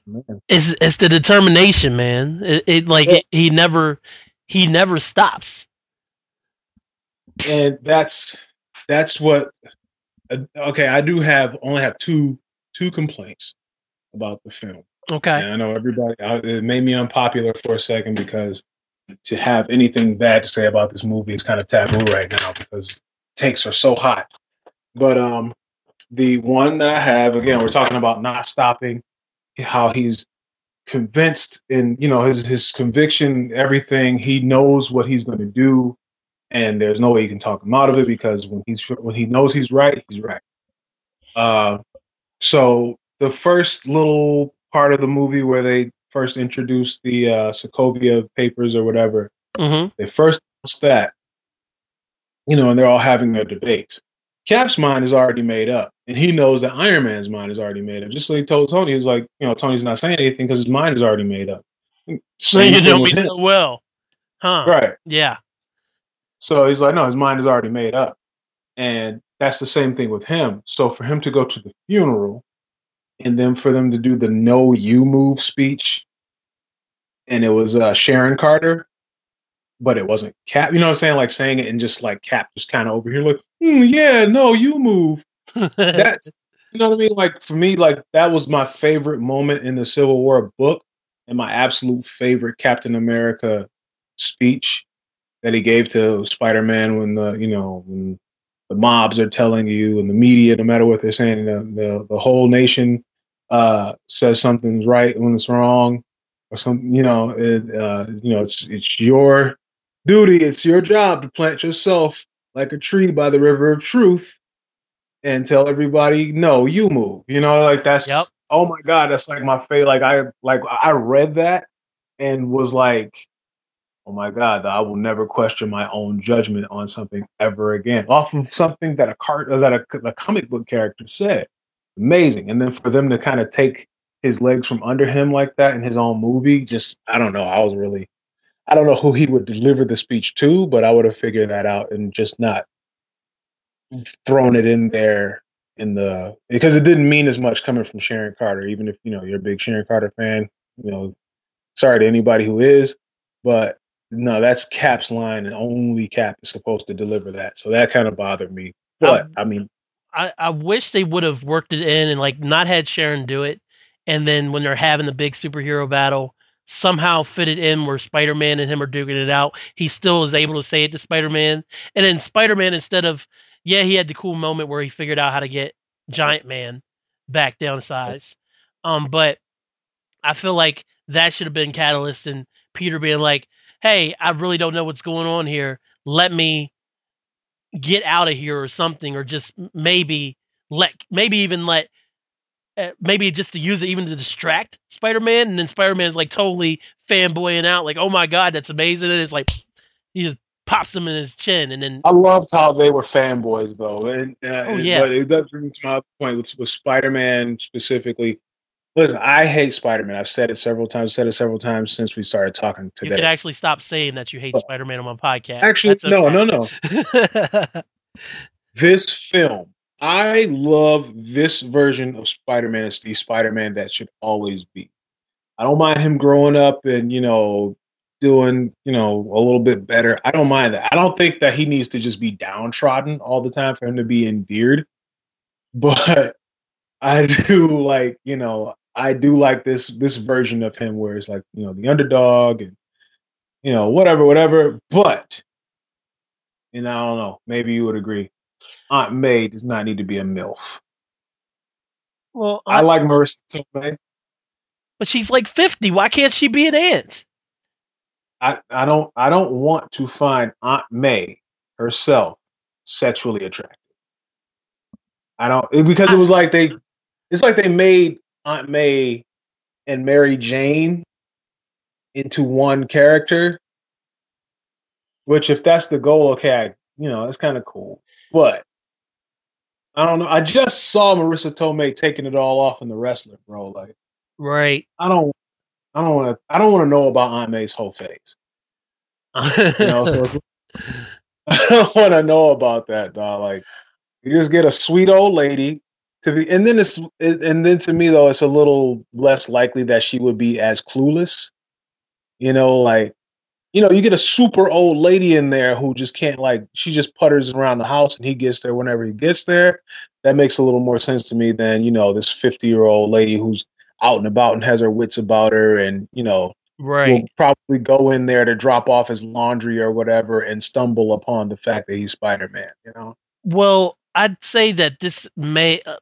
Man. It's it's the determination, man. It, it like Yeah. it, he never he never stops. and that's that's what uh, okay i do have only have two two complaints about the film Okay. and i know everybody it made me unpopular for a second because to have anything bad to say about this movie is kind of taboo right now because takes are so hot but um the one that i have again we're talking about not stopping how he's convinced in you know his his conviction everything he knows what he's going to do and there's no way you can talk him out of it because when he's when he knows he's right, he's right. Uh, so the first little part of the movie where they first introduced the uh, Sokovia papers or whatever, hmm they first announced that, you know, and they're all having their debates. Cap's mind is already made up, and he knows that Iron Man's mind is already made up. Just so he told Tony, he was like, you know, Tony's not saying anything because his mind is already made up. So you know me so well, huh? right? Yeah. So he's like, no, his mind is already made up. And that's the same thing with him. So for him to go to the funeral and then for them to do the no you move speech, and it was uh, Sharon Carter, but it wasn't Cap. You know what I'm saying? Like saying it and just like Cap just kind of over here, like, "Hmm, yeah, no, you move. That's, you know what I mean? Like for me, like that was my favorite moment in the Civil War book and my absolute favorite Captain America speech that he gave to Spider Man when the you know when the mobs are telling you and the media, no matter what they're saying, the the, the whole nation uh, says something's right when it's wrong, or some you know it, uh, you know it's it's your duty, it's your job to plant yourself like a tree by the river of truth and tell everybody no you move. You know like that's Yep. oh my god that's like my favorite like i like i read that and was like oh my god i will never question my own judgment on something ever again. Off of something that a cart that a, a comic book character said amazing and then for them to kind of take his legs from under him like that in his own movie just i don't know i was really i don't know who he would deliver the speech to but i would have figured that out and just not thrown it in there in the because it didn't mean as much coming from Sharon Carter, even if you know you're a big Sharon Carter fan. You know, sorry to anybody who is, but no, that's Cap's line, and only Cap is supposed to deliver that. So that kind of bothered me. But Um, I mean, I, I wish they would have worked it in and like not had Sharon do it, and then when they're having the big superhero battle, somehow fitted in where Spider-Man and him are duking it out. He still is able to say it to Spider-Man, and then Spider-Man instead of yeah, he had the cool moment where he figured out how to get Giant Man back down size. Um, but I feel like that should have been catalyst and Peter being like, "Hey, I really don't know what's going on here. Let me get out of here or something, or just maybe let, maybe even let." Uh, maybe just to use it even to distract Spider-Man, and then Spider-Man's like totally fanboying out, like, "Oh my god, that's amazing!" And it's like he just pops him in his chin, and then I loved how they were fanboys though. And, uh, Oh, yeah. but it does bring to my point with, with Spider-Man specifically. Listen, I hate Spider-Man. I've said it several times. Said it several times since we started talking today. you could actually stop saying that you hate Oh. Spider-Man on my podcast. Actually, That's no, okay. no, no. This film, I love this version of Spider-Man. It's the Spider-Man that should always be. I don't mind him growing up and you know doing you know a little bit better. I don't mind that. I don't think that he needs to just be downtrodden all the time for him to be endeared. But I do like you know I do like this this version of him where it's like you know the underdog and you know whatever whatever. But and I don't know maybe you would agree. Aunt May does not need to be a MILF. well, I like Marisa Tomei. but she's like fifty. Why can't she be an aunt? I, I don't I don't want to find Aunt May herself sexually attractive. I don't because it was like they it's like they made Aunt May and Mary Jane into one character. Which if that's the goal, okay, I, you know, that's kind of cool. But I don't know. I just saw Marisa Tomei taking it all off in the wrestler, bro. Like Right. I don't I don't want to I don't want to know about Aunt May's whole face. You know, so I don't want to know about that, dog. Like, you just get a sweet old lady to be, and then it's, and then to me though, it's a little less likely that she would be as clueless. You know, like, you know, you get a super old lady in there who just can't like, she just putters around the house, and he gets there whenever he gets there. That makes a little more sense to me than you know this fifty year old lady who's out and about and has her wits about her, and you know right. will probably go in there to drop off his laundry or whatever and stumble upon the fact that he's Spider-Man, you know? Well, I'd say that this may, uh,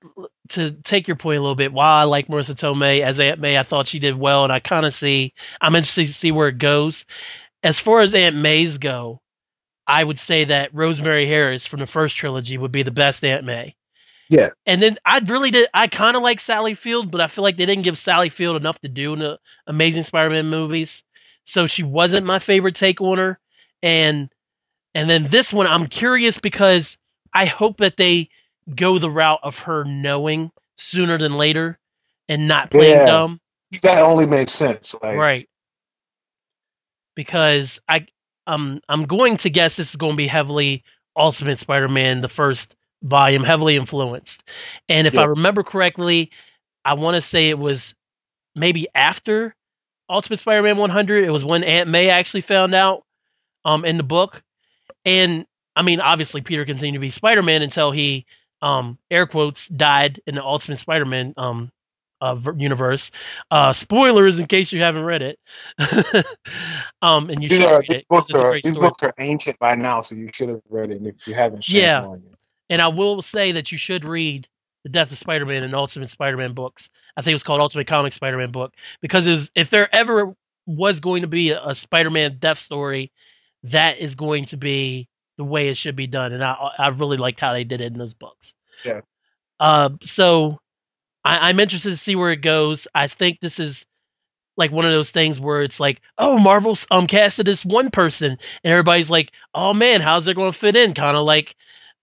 to take your point a little bit, while I like Marisa Tomei as Aunt May, I thought she did well, and I kind of see, I'm interested to see where it goes. As far as Aunt May's go, I would say that Rosemary Harris from the first trilogy would be the best Aunt May. Yeah. And then I really did, I kind of like Sally Field, but I feel like they didn't give Sally Field enough to do in the Amazing Spider Man movies. So she wasn't my favorite take on her. And, and then this one, I'm curious because I hope that they go the route of her knowing sooner than later and not playing Yeah. dumb. That only makes sense. Like, Right. Because I um I'm going to guess this is going to be heavily Ultimate Spider-Man the first volume heavily influenced. And if I remember correctly, I want to say it was maybe after Ultimate Spider-Man 100, it was when Aunt May actually found out um in the book. And I mean, obviously Peter continued to be Spider-Man until he um air quotes died in the Ultimate Spider-Man um uh, ver- universe. Uh, spoilers in case you haven't read it. um, and you should read it books it's a are, great these story. books are ancient by now, so you should have read it if you haven't. Yeah. And I will say that you should read the Death of Spider-Man and Ultimate Spider-Man books. I think it was called Ultimate Comic Spider-Man book because was, if there ever was going to be a, a Spider-Man death story, that is going to be the way it should be done. And I I really liked how they did it in those books. Yeah. Uh, so I, I'm interested to see where it goes. I think this is like one of those things where it's like, oh, Marvel's um casted this one person, and everybody's like, oh man, how's it going to fit in? Kind of like,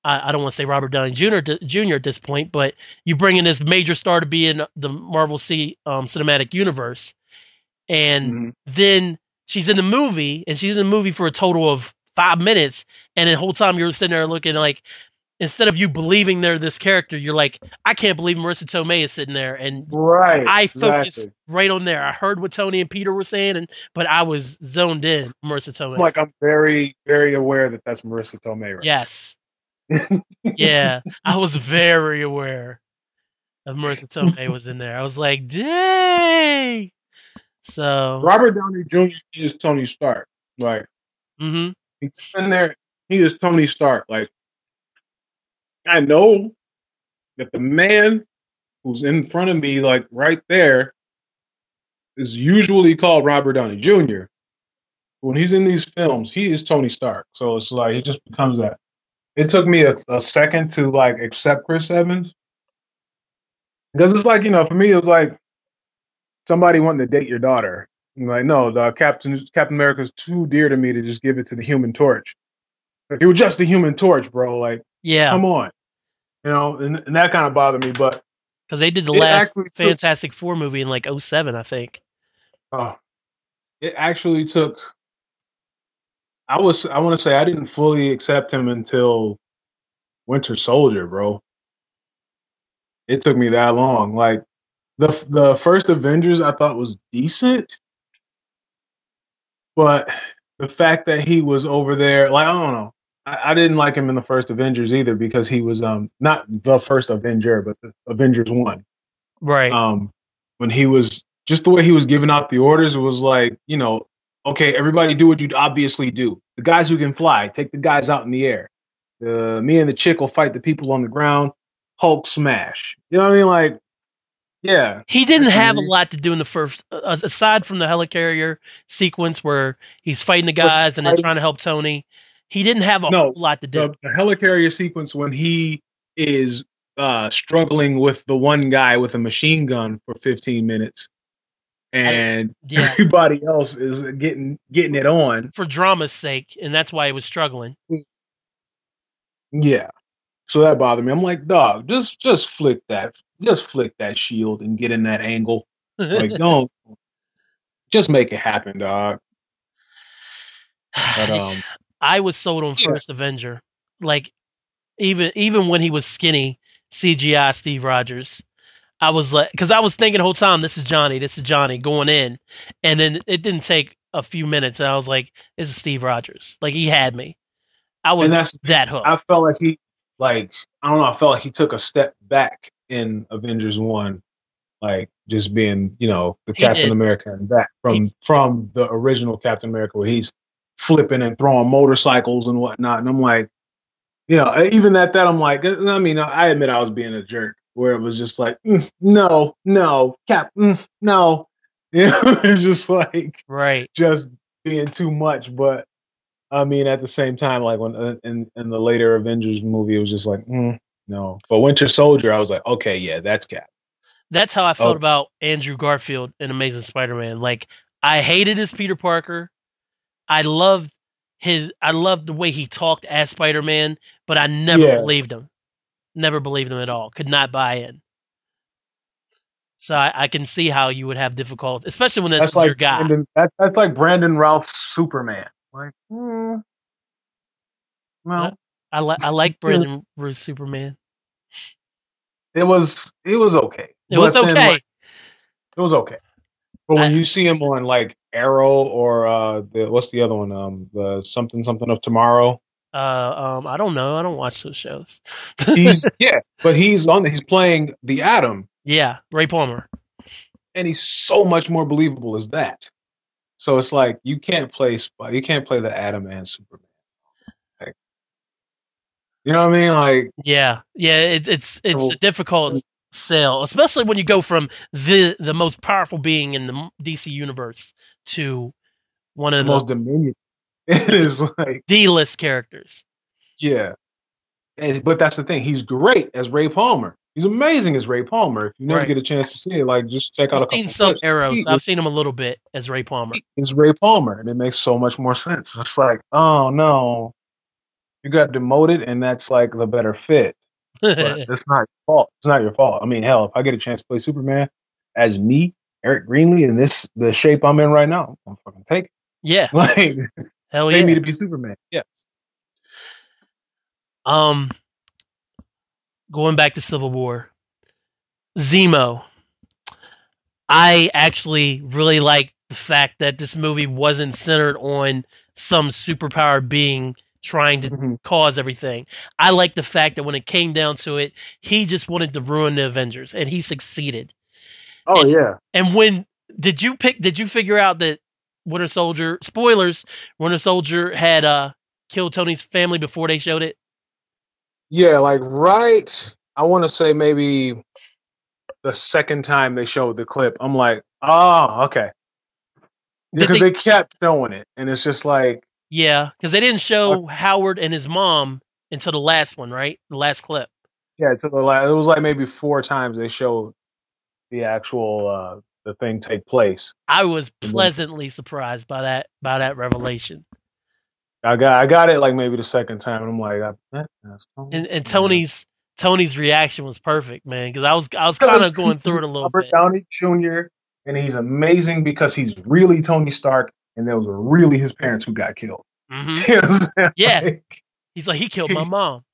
I, I don't want to say Robert Downey Jr. d- Jr. at this point, but you bring in this major star to be in the Marvel C um, cinematic universe, and Mhm. then she's in the movie, and she's in the movie for a total of five minutes, and the whole time you're sitting there looking like. Instead of you believing they're this character, you're like, I can't believe Marisa Tomei is sitting there, and Right. I focused exactly. right on there. I heard what Tony and Peter were saying, and but I was zoned in. Marisa Tomei. Like I'm very, very aware that that's Marisa Tomei. Right? yes, yeah, I was very aware of Marisa Tomei was in there. I was like, dang. So, Robert Downey Jr. is Tony Stark. Like hmm he's in there. He is Tony Stark. Like I know that the man who's in front of me, like right there, is usually called Robert Downey Jr. When he's in these films, he is Tony Stark. So it's like he just becomes that. It took me a, a second to like accept Chris Evans because it's like you know, for me, it was like somebody wanting to date your daughter. I'm like, no, the Captain Captain America is too dear to me to just give it to the Human Torch. Like, you were just the Human Torch, bro. Like, yeah, come on, you know, and, and that kind of bothered me. But because they did the last actually took- Fantastic Four movie in like 07, I think. uh, it actually took. I was I want to say I didn't fully accept him until Winter Soldier, bro. It took me that long. Like the the first Avengers, I thought was decent, but the fact that he was over there, like I don't know, I, I didn't like him in the first Avengers either because he was um not the first Avenger, but the Avengers one. Right. um, when he was just the way he was giving out the orders was like, you know, okay, everybody do what you'd obviously do. The guys who can fly, take the guys out in the air. The me and the chick will fight the people on the ground. Hulk smash. You know what I mean? Like, yeah, he didn't have a lot to do in the first, uh, aside from the helicarrier sequence where he's fighting the guys and then trying to help Tony. He didn't have a No, whole lot to do. the, the helicarrier sequence when he is uh struggling with the one guy with a machine gun for 15 minutes and yeah, everybody else is getting getting it on for drama's sake, and that's why he was struggling. Yeah. So that bothered me. I'm like, dog, just just flick that, just flick that shield and get in that angle. Like, don't just make it happen, dog. But um, I was sold on Yeah. First Avenger. Like even even when he was skinny, CGI Steve Rogers. I was like, because I was thinking the whole time, this is Johnny, this is Johnny going in, and then it didn't take a few minutes, and I was like, this is Steve Rogers. Like he had me. I was that hooked. I felt like he like I don't know. I felt like he took a step back in Avengers One, like just being you know the He Captain did. America and that from from the original Captain America where he's flipping and throwing motorcycles and whatnot. And I'm like, you know, even at that, I'm like, I mean, I admit I was being a jerk where it was just like, "Mm, no, no, Cap, mm, no, you know, it's just like right. just being too much. But I mean, at the same time, like when uh, in in the later Avengers movie, it was just like, mm, no. But Winter Soldier, I was like, okay, yeah, that's Cap. That's how I felt Oh. about Andrew Garfield in Amazing Spider-Man. Like I hated his Peter Parker. I loved his I loved the way he talked as Spider-Man, but I never Yeah. believed him. Never believed him at all. Could not buy in. So I, I can see how you would have difficulty, especially when That's is your like guy. Brandon, that, that's like Brandon Routh's Superman. Like, mm, no, I like I like Brandon Routh Superman. It was it was okay. It was But then, okay. like, it was okay. But when I- you see him on like Arrow or uh the what's the other one? Um the something something of tomorrow. uh, um, I don't know. I don't watch those shows. He's yeah, but he's on he's playing the Atom yeah, Ray Palmer. and he's so much more believable as that. So it's like you can't play you can't play the Atom and Superman. You know what I mean? Like Yeah, yeah. It, it's it's So- a difficult sell, especially when you go from the the most powerful being in the DC universe to one of the most diminutive. It is like D list characters. yeah, and, but that's the thing. He's great as Ray Palmer. He's amazing as Ray Palmer. If you never Right. get a chance to see it, like just check out I've seen some clips. arrows. He I've is- seen him a little bit as Ray Palmer. It's Ray Palmer, and it makes so much more sense. It's like, oh no, you got demoted, and that's like the better fit. But it's not your fault. It's not your fault. I mean, hell, if I get a chance to play Superman as me, Eric Greenlee, in this the shape I'm in right now, I'm fucking take it. yeah, Like, hell pay me yeah. to be Superman. Yeah. Um, going back to Civil War, Zemo. I actually really like the fact that this movie wasn't centered on some superpower being trying to Mhm. cause everything. I like the fact that when it came down to it, he just wanted to ruin the Avengers, and he succeeded. Oh And- yeah. And when did you pick? Did you figure out that Winter Soldier? Spoilers: Winter Soldier had uh killed Tony's family before they showed it. Yeah, like right. I want to say maybe the second time they showed the clip. I'm like, oh, okay. Did Because they- they, kept showing it, and it's just like, Yeah, because they didn't show Howard and his mom until the last one, right? The last clip. yeah. To the la- it was like maybe four times they showed the actual uh the thing take place. I was pleasantly surprised by that by that revelation. I got I got it like maybe the second time, and I'm like, I, And and Tony's Tony's reaction was perfect, man. Because I was I was kind of going through it a little Robert bit. Downey Jr. and he's amazing because he's really Tony Stark, and those were really his parents who got killed. hmm You know what I'm saying? Yeah. Like, He's like he killed my mom.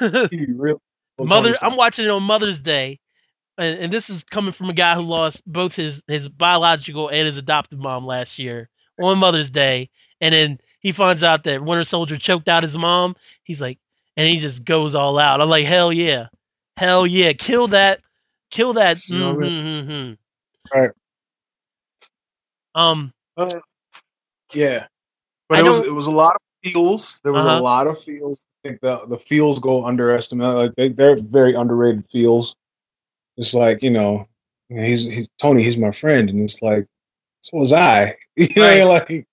he really Mother, I'm watching it on Mother's Day, and, and this is coming from a guy who lost both his his biological and his adopted mom last year on Mother's Day, and then he finds out that Winter Soldier choked out his mom. He's like, and he just goes all out. I'm like, hell yeah, hell yeah, kill that, kill that. You know what I Mhm, mhm. Right. Um, Uh, yeah, but I it was it was a lot of feels. There was Uh-huh. a lot of feels. I think the the feels go underestimated. Like they, they're very underrated feels. It's like you know, he's he's Tony. He's my friend, and it's like so was I. You know, Right. like know,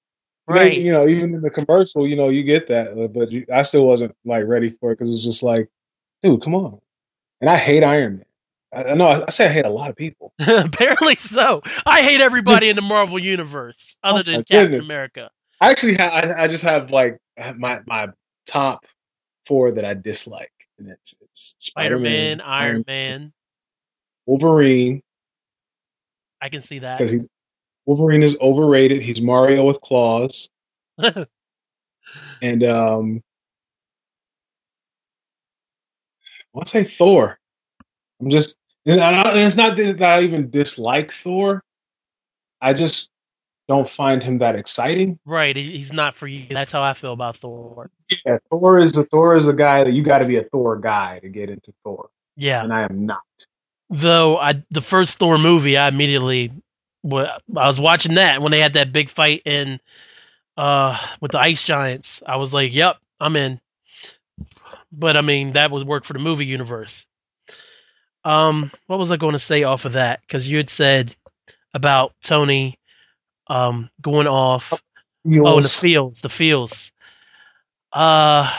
right. you know, even in the commercial, you know, you get that, uh, but you, I still wasn't like ready for it because it's just like, dude, come on. And I hate Iron Man. I, I know I, I say I hate a lot of people. Apparently so. I hate everybody in the Marvel universe other Oh than Captain goodness. America. I actually ha- I, I just have like my my top four that I dislike, and it's it's Spider Man, Spider-Man, Iron Man. Wolverine I can see that. because he's Wolverine is overrated. He's Mario with claws, and um, I want to say Thor. I'm just, and, I, and it's not that I even dislike Thor. I just don't find him that exciting. Right, he's not for you. That's how I feel about Thor. Yeah, Thor is a Thor is a guy that you got to be a Thor guy to get into Thor, Yeah. and I am not. Though I the first Thor movie, I immediately I was watching that when they had that big fight in uh with the ice giants. I was like, "Yep, I'm in." But I mean, that would work for the movie universe. Um, what was I going to say off of that? Because you had said about Tony um going off. Oh, the Feels- fields, the fields. Uh,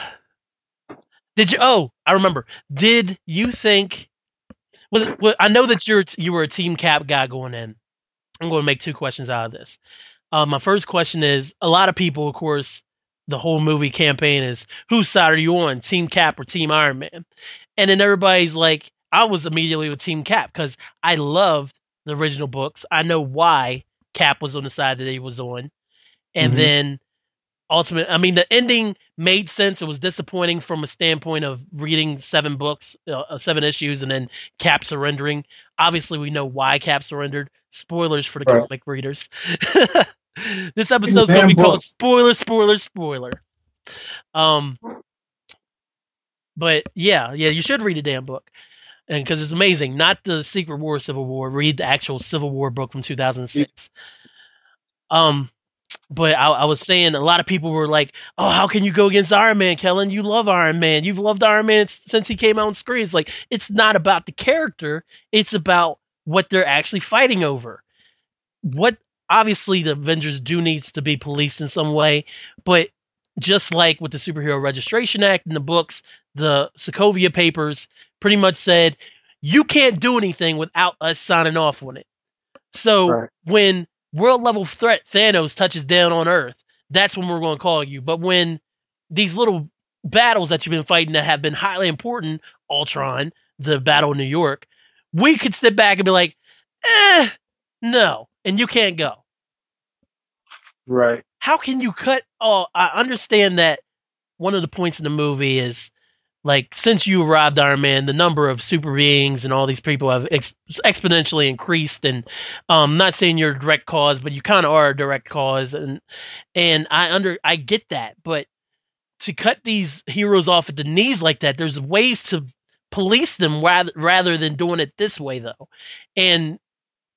did you? Oh, I remember. Did you think? Well, well, I know that you're you were a team cap guy going in. I'm going to make two questions out of this. Uh, my first question is: a lot of people, of course, the whole movie campaign is whose side are you on, Team Cap or Team Iron Man? And then everybody's like, I was immediately with Team Cap because I loved the original books. I know why Cap was on the side that he was on, and Mhm. then ultimately, I mean, the ending made sense. It was disappointing from a standpoint of reading seven books, uh, seven issues, and then Cap surrendering. Obviously, we know why Cap surrendered. Spoilers for the Right. comic readers. this episode's going to damn be called "Spoiler, Spoiler, Spoiler." Um, but yeah, yeah, you should read a damn book, and because it's amazing. Not the Secret War, Civil War. Read the actual Civil War book from 2006. Um, but I, I was saying a lot of people were like, "Oh, how can you go against Iron Man, Kellen? You love Iron Man. You've loved Iron Man since he came out on screen." It's like it's not about the character; it's about what they're actually fighting over. What obviously the Avengers do needs to be policed in some way, but just like with the Superhero Registration Act in the books, the Sokovia Papers pretty much said you can't do anything without us signing off on it. So Right. when world level threat Thanos touches down on Earth, that's when we're going to call you. But when these little battles that you've been fighting that have been highly important, Ultron, the battle in New York, we could sit back and be like, eh, no, and you can't go. right. How can you cut? Oh, I understand that one of the points in the movie is like since you arrived Iron Man, the number of super beings and all these people have ex- exponentially increased. And um, not saying you're a direct cause, but you kind of are a direct cause. And and I under I get that, but to cut these heroes off at the knees like that, there's ways to police them rather rather than doing it this way though. And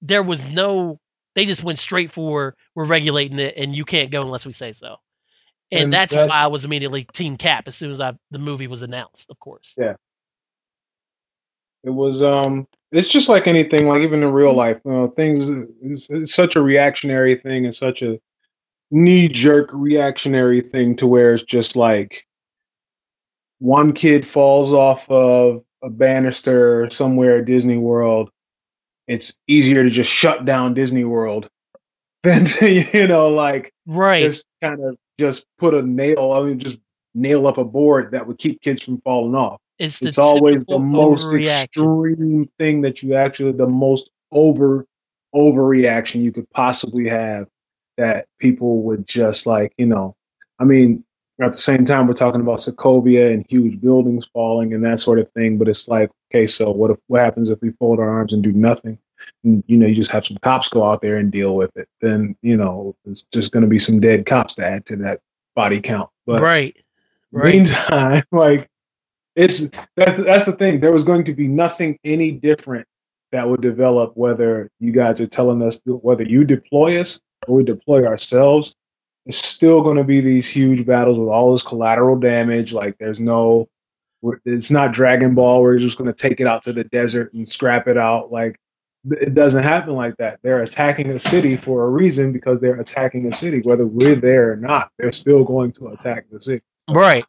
there was no They just went straight for we're regulating it, and you can't go unless we say so. And, And that's that- why I was immediately Team Cap as soon as I the movie was announced. Of course. Yeah. It was um it's just like anything, like even in real life, you know, things it's, it's such a reactionary thing and such a knee jerk reactionary thing to where it's just like one kid falls off of a banister somewhere at Disney World. It's easier to just shut down Disney World than you know, like Right. just kind of just put a nail, I mean, just nail up a board that would keep kids from falling off. It's, the always the most extreme thing that you actually the most over overreaction you could possibly have that people would just like you know i mean at the same time we're talking about sokovia and huge buildings falling and that sort of thing but it's like okay so what if what happens if we fold our arms and do nothing and, you know you just have some cops go out there and deal with it then you know it's just going to be some dead cops to add to that body count but right. Right. meantime, like it's that's that's the thing. There was going to be nothing any different that would develop whether you guys are telling us whether you deploy us or we deploy ourselves. It's still going to be these huge battles with all this collateral damage. Like there's no, it's not Dragon Ball where you're just going to take it out to the desert and scrap it out. Like it doesn't happen like that. They're attacking a city for a reason because they're attacking a city, whether we're there or not. They're still going to attack the city. Right.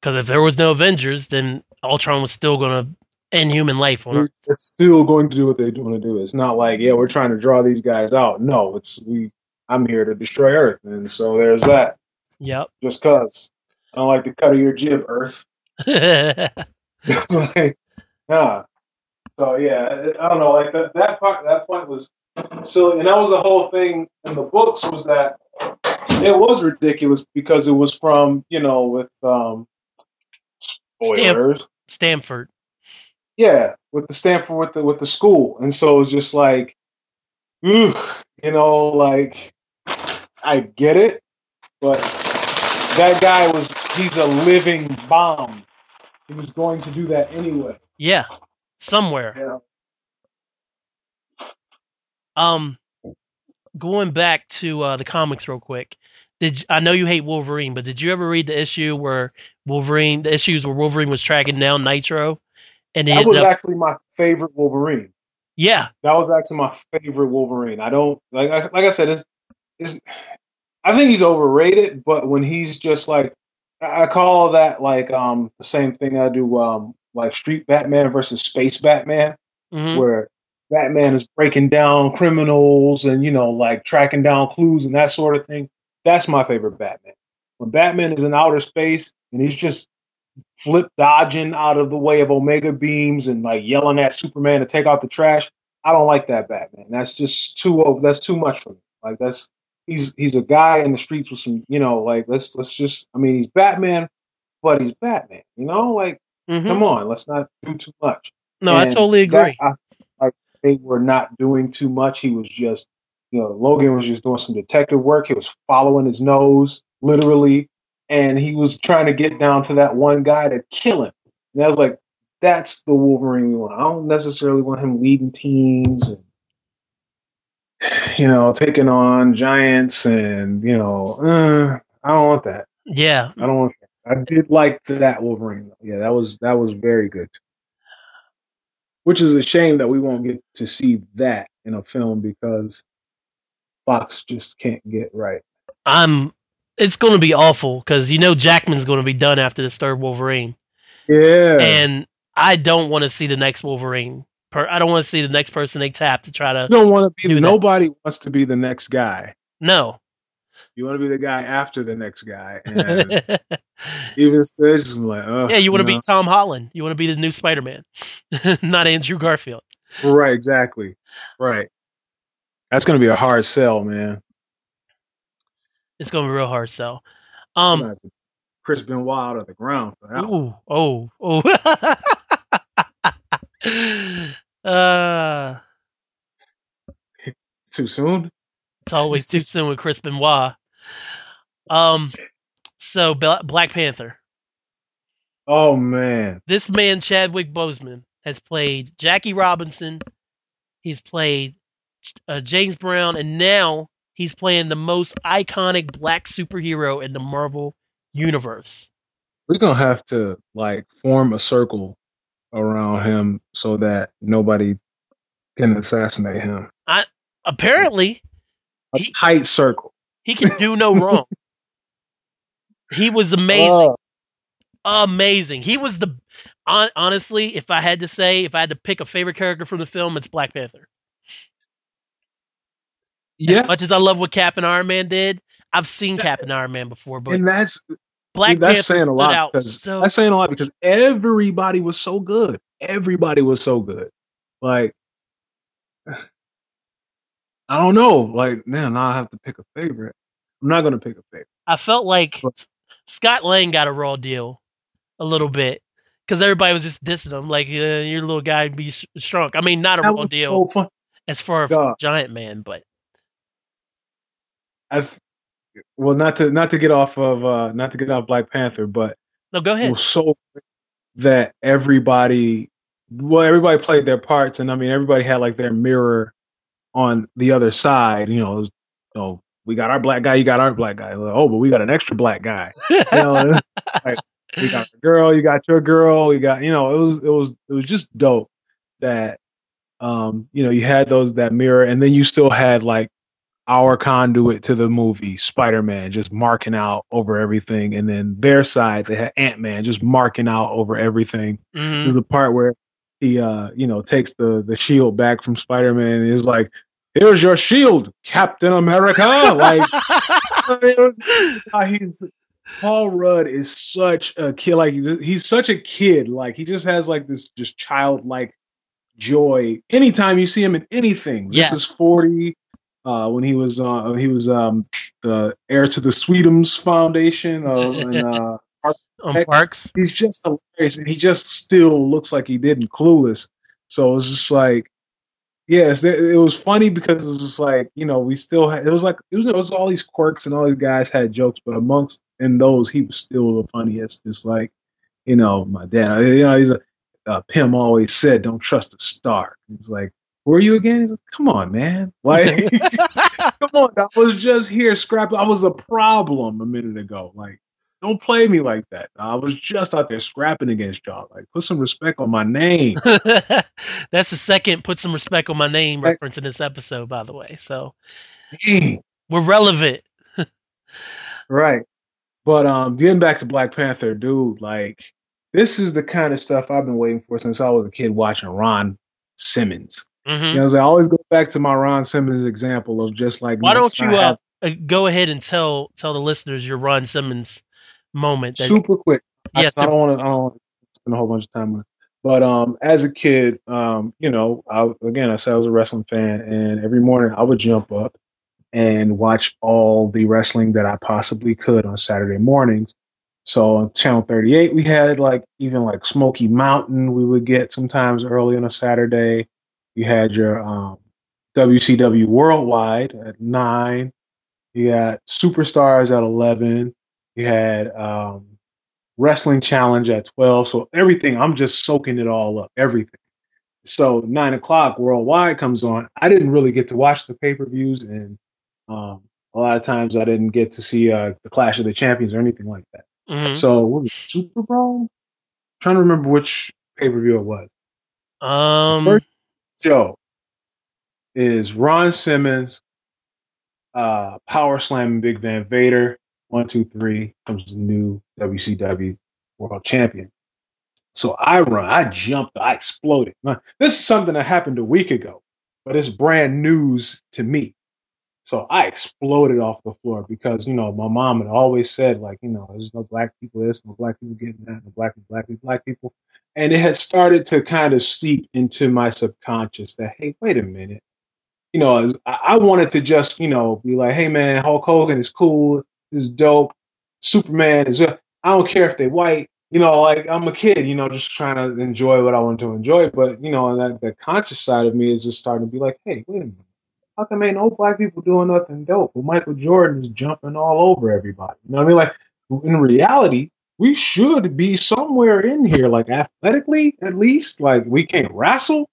Because if there was no Avengers, then Ultron was still going to end human life on Earth. They're still going to do what they want to do. It's not like, yeah, we're trying to draw these guys out. No, it's we. I'm here to destroy Earth, and so there's that. Yep. Just cause I don't like the cut of your jib, Earth. Like, nah. So yeah, I don't know. Like that that part, that point was silly, and that was the whole thing in the books was that it was ridiculous because it was from you know with um spoilers. Stamford. yeah, with the Stamford with the with the school, and so it was just like, ooh, you know, like I get it, but that guy was he's a living bomb. He was going to do that anyway. Yeah. Somewhere. Yeah. Um, going back to uh, the comics real quick. Did I know you hate Wolverine, but did you ever read the issue where Wolverine, the issues where Wolverine was tracking down Nitro, and That was up, actually my favorite Wolverine. yeah, That was actually my favorite Wolverine. I don't like I- like I said, it's, it's I think he's overrated, but when he's just like I call that like um the same thing I do um like Street Batman versus Space Batman. hmm where Batman is breaking down criminals and you know like tracking down clues and that sort of thing. That's my favorite Batman. When Batman is in outer space and he's just flip dodging out of the way of Omega beams and like yelling at Superman to take out the trash, I don't like that Batman. That's just too over. That's too much for me. Like that's he's he's a guy in the streets with some you know like let's let's just I mean he's Batman, but he's Batman. You know like hmm come on, let's not do too much. no, I And totally that- agree. I- like they were not doing too much. He was just, you know, Logan was just doing some detective work. He was following his nose, literally, and he was trying to get down to that one guy to kill him. And I was like, that's the Wolverine we want. I don't necessarily want him leading teams and, you know, taking on giants and, you know, uh, I don't want that. yeah, I don't want. I did like that Wolverine. Yeah, that was that was very good. Which is a shame that we won't get to see that in a film because Fox just can't get right. I'm. It's going to be awful because you know Jackman's going to be done after this third Wolverine, Yeah, and I don't want to see the next Wolverine. Per, I don't want to see the next person they tap to try to. you don't want to be. that. Nobody wants to be the next guy. No. You want to be the guy after the next guy. And even still, just like, oh, yeah, you want to be Tom Holland. You want to be the new Spider Man, not Andrew Garfield. right, exactly, right. That's gonna be a hard sell, man. It's going to be real hard sell. Um. to Chris Benoit out of the ground for that. one. Ooh. Oh. Oh. uh. Too soon. It's always too soon with Chris Benoit. Um. So Bla- Black Panther. Oh man. This man Chadwick Boseman has played Jackie Robinson. He's played uh, James Brown, and now he's playing the most iconic black superhero in the Marvel universe. We're gonna have to like form a circle around him so that nobody can assassinate him. I apparently, A He- tight circle. he can do no wrong. He was amazing. Oh, amazing. He was the hon- honestly, if I had to say, if I had to pick a favorite character from the film, it's Black Panther. yeah, As much as I love what Cap and Iron Man did, I've seen Cap and Iron Man before, but and that's Black that's Panther saying a lot because so. that's saying a lot because everybody was so good. Everybody was so good. Like I don't know. Like man, now I have to pick a favorite. I'm not gonna pick a favorite. I felt like But- Scott Lang got a raw deal a little bit because everybody was just dissing him, like uh, your little guy be shrunk. I mean, not a raw deal so as far as God. Giant Man, but I well, not to not to get off of uh not to get off Black Panther, but no, go it ahead. was so that everybody well everybody played their parts and i mean everybody had like their mirror on the other side you know it was, you know we got our black guy you got our black guy Like, oh but we got an extra black guy you know like, we got a girl you got your girl you got you know it was it was it was just dope that um you know you had those that mirror and then you still had like our conduit to the movie spider-man just marking out over everything and then their side they had ant-man just marking out over everything Mhm. there's a part where he uh you know takes the the shield back from spider-man and is like here's your shield captain america like he's Paul Rudd is such a kid. Like he's such a kid. Like he just has like this just childlike joy. Anytime you see him in anything, this Yeah. is forty. Uh, when he was uh, he was um, the heir to the Sweetums Foundation, uh, and uh, on Parks. he's just hilarious. and He just still looks like he did in Clueless. So it's just like, yes, th- it was funny because it's just like you know we still had, it was like it was, it was all these quirks and all these guys had jokes, but amongst in those he was still the funniest. Just like you know my dad, you know he's a uh, Pym always said, "Don't trust a Stark." He's like. Who are you again? He's like, come on, man. Like, come on. I was just here scrapping. I was a problem a minute ago. Like, don't play me like that. I was just out there scrapping against y'all. Like, put some respect on my name. That's the second put some respect on my name Right. reference in this episode, by the way. So Dang. we're relevant. Right. But um, getting back to Black Panther, dude, like this is the kind of stuff I've been waiting for since I was a kid watching Ron Simmons. Hmm You know, I always go back to my Ron Simmons example of just like Why don't you uh, uh, go ahead and tell tell the listeners your Ron Simmons moment? That, super quick. I- Yes, I, don't want to. I don't want to spend a whole bunch of time on it. But um, as a kid, um, you know, I, again, I said I was a wrestling fan, and every morning I would jump up and watch all the wrestling that I possibly could on Saturday mornings. So on Channel 38, we had like even like Smoky Mountain. We would get sometimes early on a Saturday. You had your um, WCW Worldwide at nine. You had Superstars at eleven. You had um, Wrestling Challenge at 12. So everything, I'm just soaking it all up, everything. So nine o'clock worldwide comes on. I didn't really get to watch the pay per views, and um, a lot of times I didn't get to see uh, the Clash of the Champions or anything like that. Mhm. So what was Super Bowl? trying to remember which pay per view it was. um, first- Show is Ron Simmons, uh, Power Slamming Big Van Vader. One, two, three comes the new WCW World Champion. So I run, I jumped, I exploded. This is something that happened a week ago, but it's brand news to me. So I exploded off the floor because you know my mom had always said like you know there's no black people this, no black people getting that, no black people, black people, black people, and it had started to kind of seep into my subconscious that hey, wait a minute, you know I wanted to just you know be like hey man, Hulk Hogan is cool, is dope, Superman is I don't care if they white, you know like I'm a kid, you know just trying to enjoy what I want to enjoy, but you know that the conscious side of me is just starting to be like hey, wait a minute. How come ain't no black people doing nothing dope? Well, Michael Jordan is jumping all over everybody. You know what I mean? Like in reality, we should be somewhere in here, like athletically at least. Like we can't wrestle.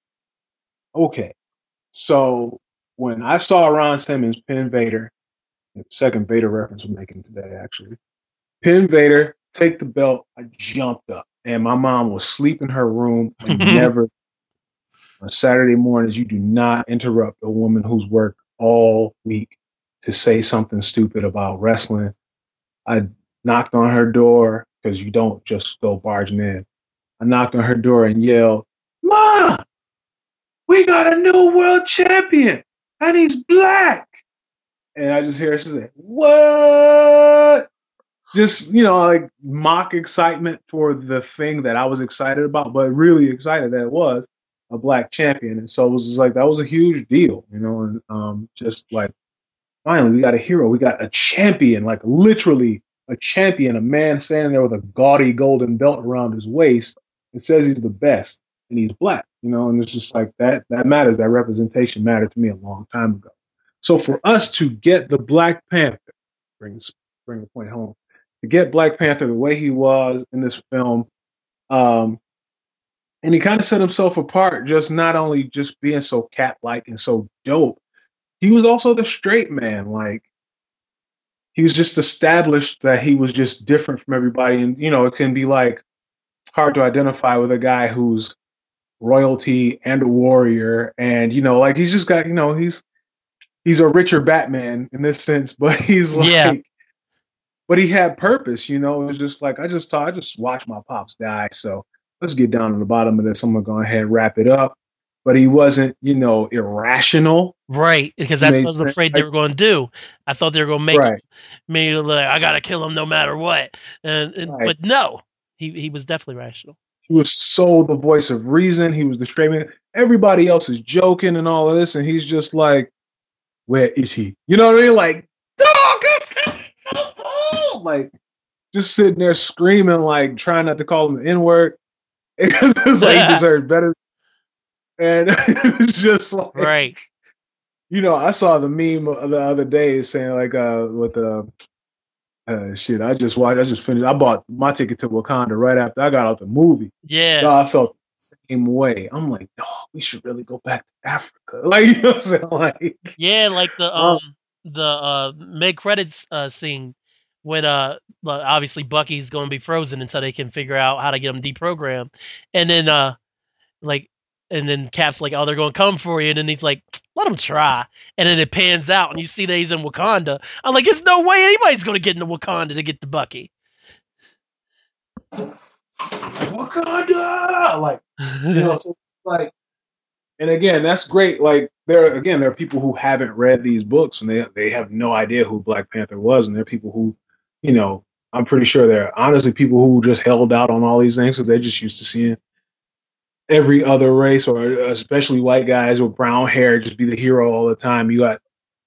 Okay, so when I saw Ron Simmons pin Vader, the second Vader reference we're making today, actually, pin Vader, take the belt, I jumped up. And my mom was asleep in her room and never on Saturday mornings, you do not interrupt a woman who's worked all week to say something stupid about wrestling. I knocked on her door because you don't just go barging in. I knocked on her door and yelled, Ma, we got a new world champion and he's black. And I just hear her say, What? Just, you know, like mock excitement for the thing that I was excited about, but really excited that it was a black champion. And so it was just like, that was a huge deal, you know, and um, just like, finally, we got a hero. We got a champion, like literally a champion, a man standing there with a gaudy golden belt around his waist and says he's the best and he's black, you know, and it's just like that, that matters. That representation mattered to me a long time ago. So for us to get the Black Panther, brings bring the point home, to get Black Panther the way he was in this film, um, and he kind of set himself apart, just not only just being so cat like and so dope, he was also the straight man. Like he was just established that he was just different from everybody, and you know it can be like hard to identify with a guy who's royalty and a warrior, and you know like he's just got you know he's he's a richer Batman in this sense, but he's like. Yeah. But he had purpose, you know. It was just like I just thought I just watched my pops die, so let's get down to the bottom of this. I'm gonna go ahead and wrap it up. But he wasn't, you know, irrational. Right, because that's what I was sense. afraid they were going to do. I thought they were going to make Right. me like I got to kill him no matter what, and, and Right. but no, he he was definitely rational. He was so the voice of reason. He was the straight man. Everybody else is joking and all of this, and he's just like, "Where is he?" You know what I mean? Like, dog, so cool." like just sitting there screaming, like trying not to call him the N word. it's like he deserved better. And it was just like, Right. you know, I saw the meme the other day saying like uh with the uh shit, I just watched I just finished I bought my ticket to Wakanda right after I got out the movie. Yeah. Dog, I felt the same way. I'm like, oh, we should really go back to Africa. Like you know what I'm saying? Like Yeah, like the Oh. um the uh mid credits uh scene when uh obviously Bucky's going to be frozen until they can figure out how to get him deprogrammed, and then uh like and then Cap's like, oh, they're going to come for you, and then he's like, let him try, and then it pans out, and you see that he's in Wakanda. I'm like, there's no way anybody's going to get into Wakanda to get the Bucky. Wakanda like you know, so like and again, that's great. Like there again, there are people who haven't read these books and they they have no idea who Black Panther was, and there are people who, you know, I'm pretty sure there are honestly people who just held out on all these things because they're just used to seeing every other race or especially white guys with brown hair just be the hero all the time. You got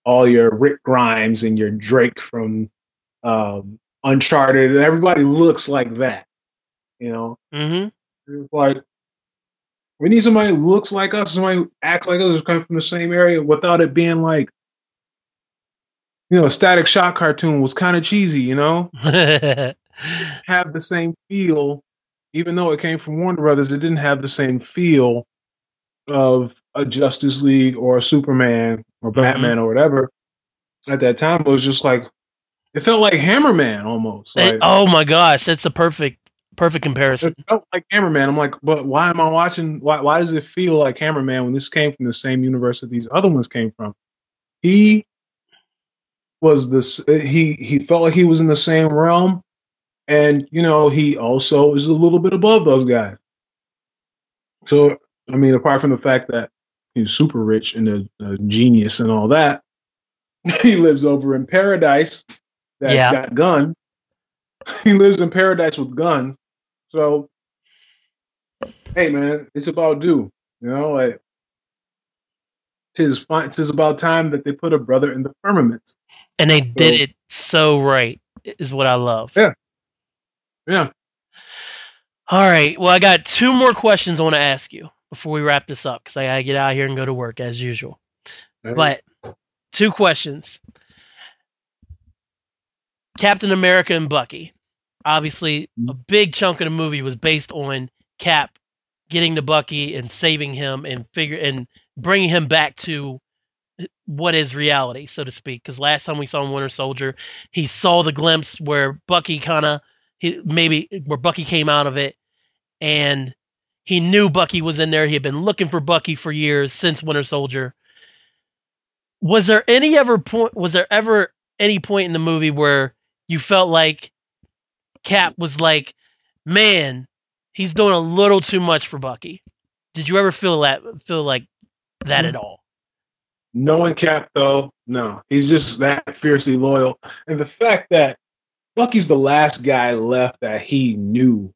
all your Rick Grimes and your Drake from um, Uncharted, and everybody looks like that. You know, hmm like we need somebody who looks like us, somebody who acts like us, who's coming from the same area, without it being like, you know, a Static Shock cartoon was kind of cheesy. You know, have the same feel, even though it came from Warner Brothers. It didn't have the same feel of a Justice League or a Superman or mm-hmm. Batman or whatever. At that time, it was just like it felt like Hammerman almost. Like, It- oh my gosh, that's a perfect perfect comparison. it felt like Hammerman. I'm like, but why am I watching? Why why does it feel like Hammerman when this came from the same universe that these other ones came from? He was this. Uh, he he felt like he was in the same realm, and you know he also is a little bit above those guys. So I mean, apart from the fact that he's super rich and a, a genius and all that, he lives over in paradise. That's Yeah. got guns. He lives in paradise with guns. So, hey man, it's about due. You know, like tis fine. Tis about time that they put a brother in the firmament. And they did it so right, is what I love. Yeah. Yeah. All right. Well, I got two more questions I want to ask you before we wrap this up because I got to get out of here and go to work as usual. But two questions Captain America and Bucky. Obviously, a mm-hmm. big chunk of the movie was based on Cap getting to Bucky and saving him and figure and bringing him back to what is reality, so to speak. Because last time we saw him Winter Soldier, he saw the glimpse where Bucky kind of maybe where Bucky came out of it, and he knew Bucky was in there. He had been looking for Bucky for years since Winter Soldier. Was there any ever point? Was there ever any point in the movie where you felt like Cap was like, "Man, he's doing a little too much for Bucky"? Did you ever feel that? Feel like that hmm. at all? Knowing Cap though, no, he's just that fiercely loyal, and the fact that Bucky's the last guy left that he knew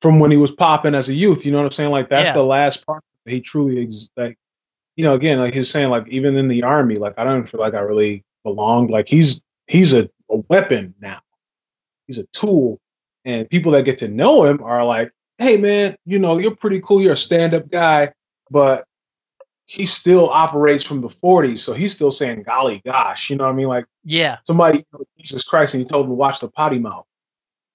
from when he was popping as a youth. You know what I'm saying? Like that's Yeah. the last part that he truly ex- like. You know, again, like he was saying, like even in the army, like I don't feel like I really belonged. Like he's he's a, a weapon now. He's a tool, and people that get to know him are like, "Hey, man, you know, you're pretty cool. You're a stand-up guy, but he still operates from the 40s, so he's still saying, "Golly gosh," you know what I mean? Like Yeah, somebody, Jesus Christ, and he told him to watch the potty mouth.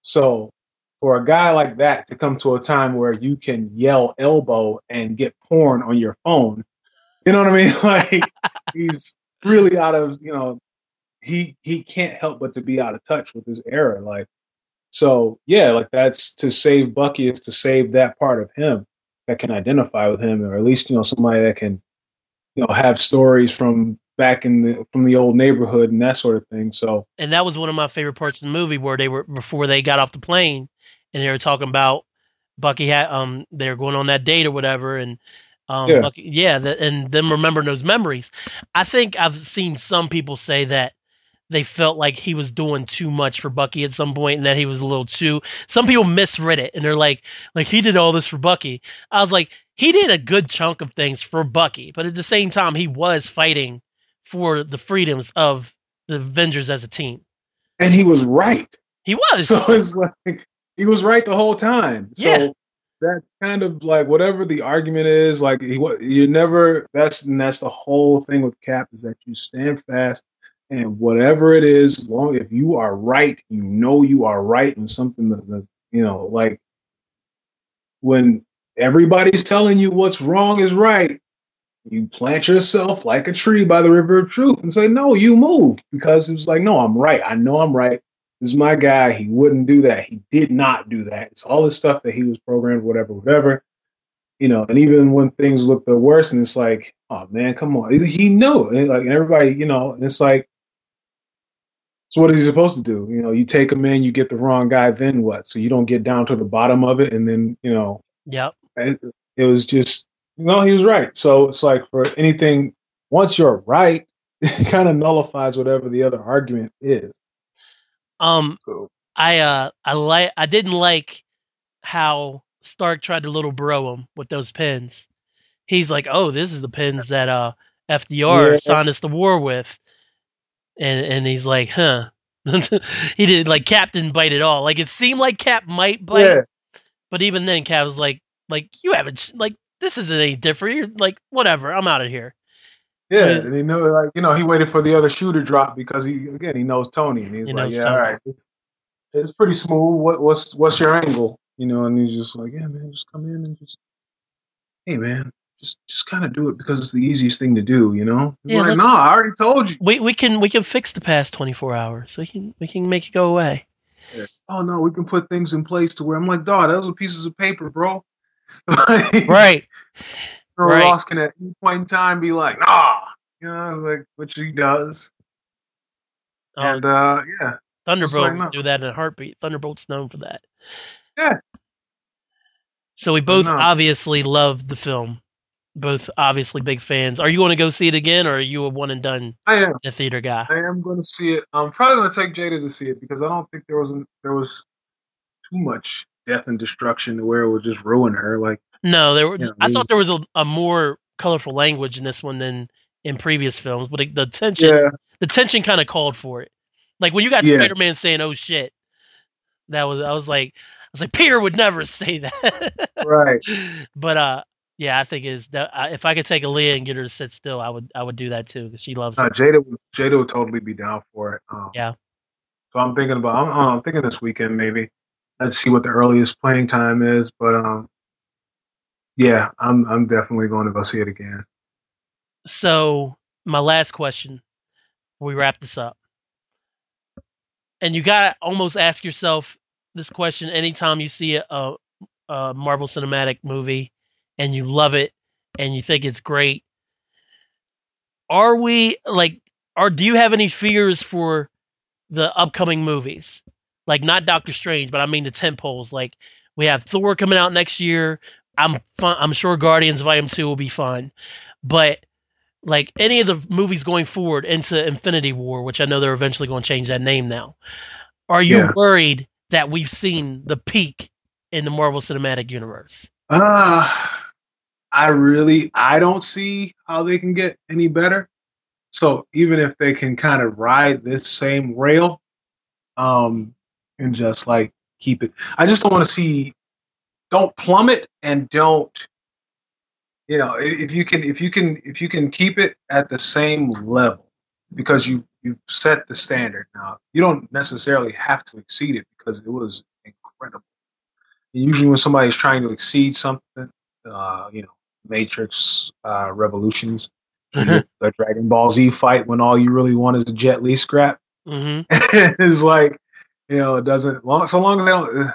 So for a guy like that to come to a time where you can yell elbow and get porn on your phone, you know what I mean? Like he's really out of, you know, he he can't help but to be out of touch with his era. Like so, yeah, like that's to save Bucky is to save that part of him that can identify with him, or at least you know somebody that can, you know, have stories from back in the from the old neighborhood and that sort of thing. So and that was one of my favorite parts of the movie where they were before they got off the plane and they were talking about Bucky had um they were going on that date or whatever and um Yeah. Bucky, yeah the, and them remembering those memories. I think I've seen some people say that they felt like he was doing too much for Bucky at some point and that he was a little too some people misread it and they're like like he did all this for Bucky. I was like he did a good chunk of things for Bucky, but at the same time he was fighting for the freedoms of the Avengers as a team. and he was right. He was. So it's like he was right the whole time. So Yeah. that kind of like whatever the argument is, like he you never that's and that's the whole thing with Cap is that you stand fast and whatever it is, long if you are right, you know you are right in something that, that you know, like when everybody's telling you what's wrong is right, you plant yourself like a tree by the river of truth and say, No, you move. Because it's like, no, I'm right. I know I'm right. This is my guy. He wouldn't do that. He did not do that. It's all this stuff that he was programmed, whatever, whatever. You know, and even when things look the worst, and it's like, oh man, come on. He knew. And like everybody, you know, it's like, so what is he supposed to do? You know, you take him in, you get the wrong guy, then what? So you don't get down to the bottom of it, and then you know, Yep. It, it was just you no he was right so it's like for anything once you're right it kind of nullifies whatever the other argument is Um, so I uh, I like, I didn't like how Stark tried to little bro him with those pins. He's like, "Oh, this is the pins that uh FDR Yeah. signed us the war with," and and he's like, "Huh." he did like Cap didn't bite at all. Like it seemed like Cap might bite, yeah but even then, Cap was like, "Like you haven't like this isn't any different. You're like whatever. I'm out of here." yeah So- and he knew like you know he waited for the other shoe to drop because he again he knows tony and he's He like yeah Tony. all right it's, it's pretty smooth what what's what's your angle you know and he's just like yeah man just come in and just hey man just just kind of do it because it's the easiest thing to do you know Yeah, like no just- i already told you We we can we can fix the past 24 hours. We can we can make it go away. oh no we can put things in place to where i'm like dog those are pieces of paper bro Like, Right. Earl Right. Ross can at any point in time be like, nah, you know, like which he does, Um, and uh, yeah, Thunderbolt like, no. do that in a heartbeat. Thunderbolt's known for that. Yeah. So we both No. obviously loved the film. Both obviously big fans. Are you going to go see it again, or are you a one and done I am. the theater guy? I am going to see it. I'm probably going to take Jada to see it because I don't think there was there was too much death and destruction to where it would just ruin her. Like, No, there were. Yeah, I we- thought there was a, a more colorful language in this one than in previous films, but it, the tension, yeah, the tension kind of called for it. Like when you got Yeah. Spider-Man saying "Oh shit," that was I was like, I was like, Peter would never say that. right. but uh, yeah, I think is that uh, if I could take Aaliyah and get her to sit still, I would I would do that too because she loves Uh. Jada, would- Jada would totally be down for it. Um, Yeah. So I'm thinking about. I'm, uh, I'm thinking this weekend maybe. Let's see what the earliest playing time is, but um, yeah, I'm I'm definitely going to go see it again. So my last question we wrap this up. And you gotta almost ask yourself this question anytime you see a, a, a Marvel Cinematic movie and you love it and you think it's great. Are we like? Are do you have any fears for the upcoming movies? Like not Doctor Strange, but I mean the tent poles. Like we have Thor coming out next year. I'm fun, I'm sure Guardians Volume Two will be fun, but like any of the movies going forward into Infinity War, which I know they're eventually going to change that name now. Are you Yeah. worried that we've seen the peak in the Marvel Cinematic Universe? Uh, I really I don't see how they can get any better. So even if they can kind of ride this same rail, um, and just like keep it, I just don't want to see. Don't plummet and don't. You know, if you can, if you can, if you can keep it at the same level, because you you've set the standard. Now you don't necessarily have to exceed it because it was incredible. Usually, when somebody's trying to exceed something, uh, you know, Matrix uh, Revolutions, the Dragon Ball Z fight when all you really want is a Jet Li scrap. hmm it's like, you know, it doesn't long so long as they don't. uh,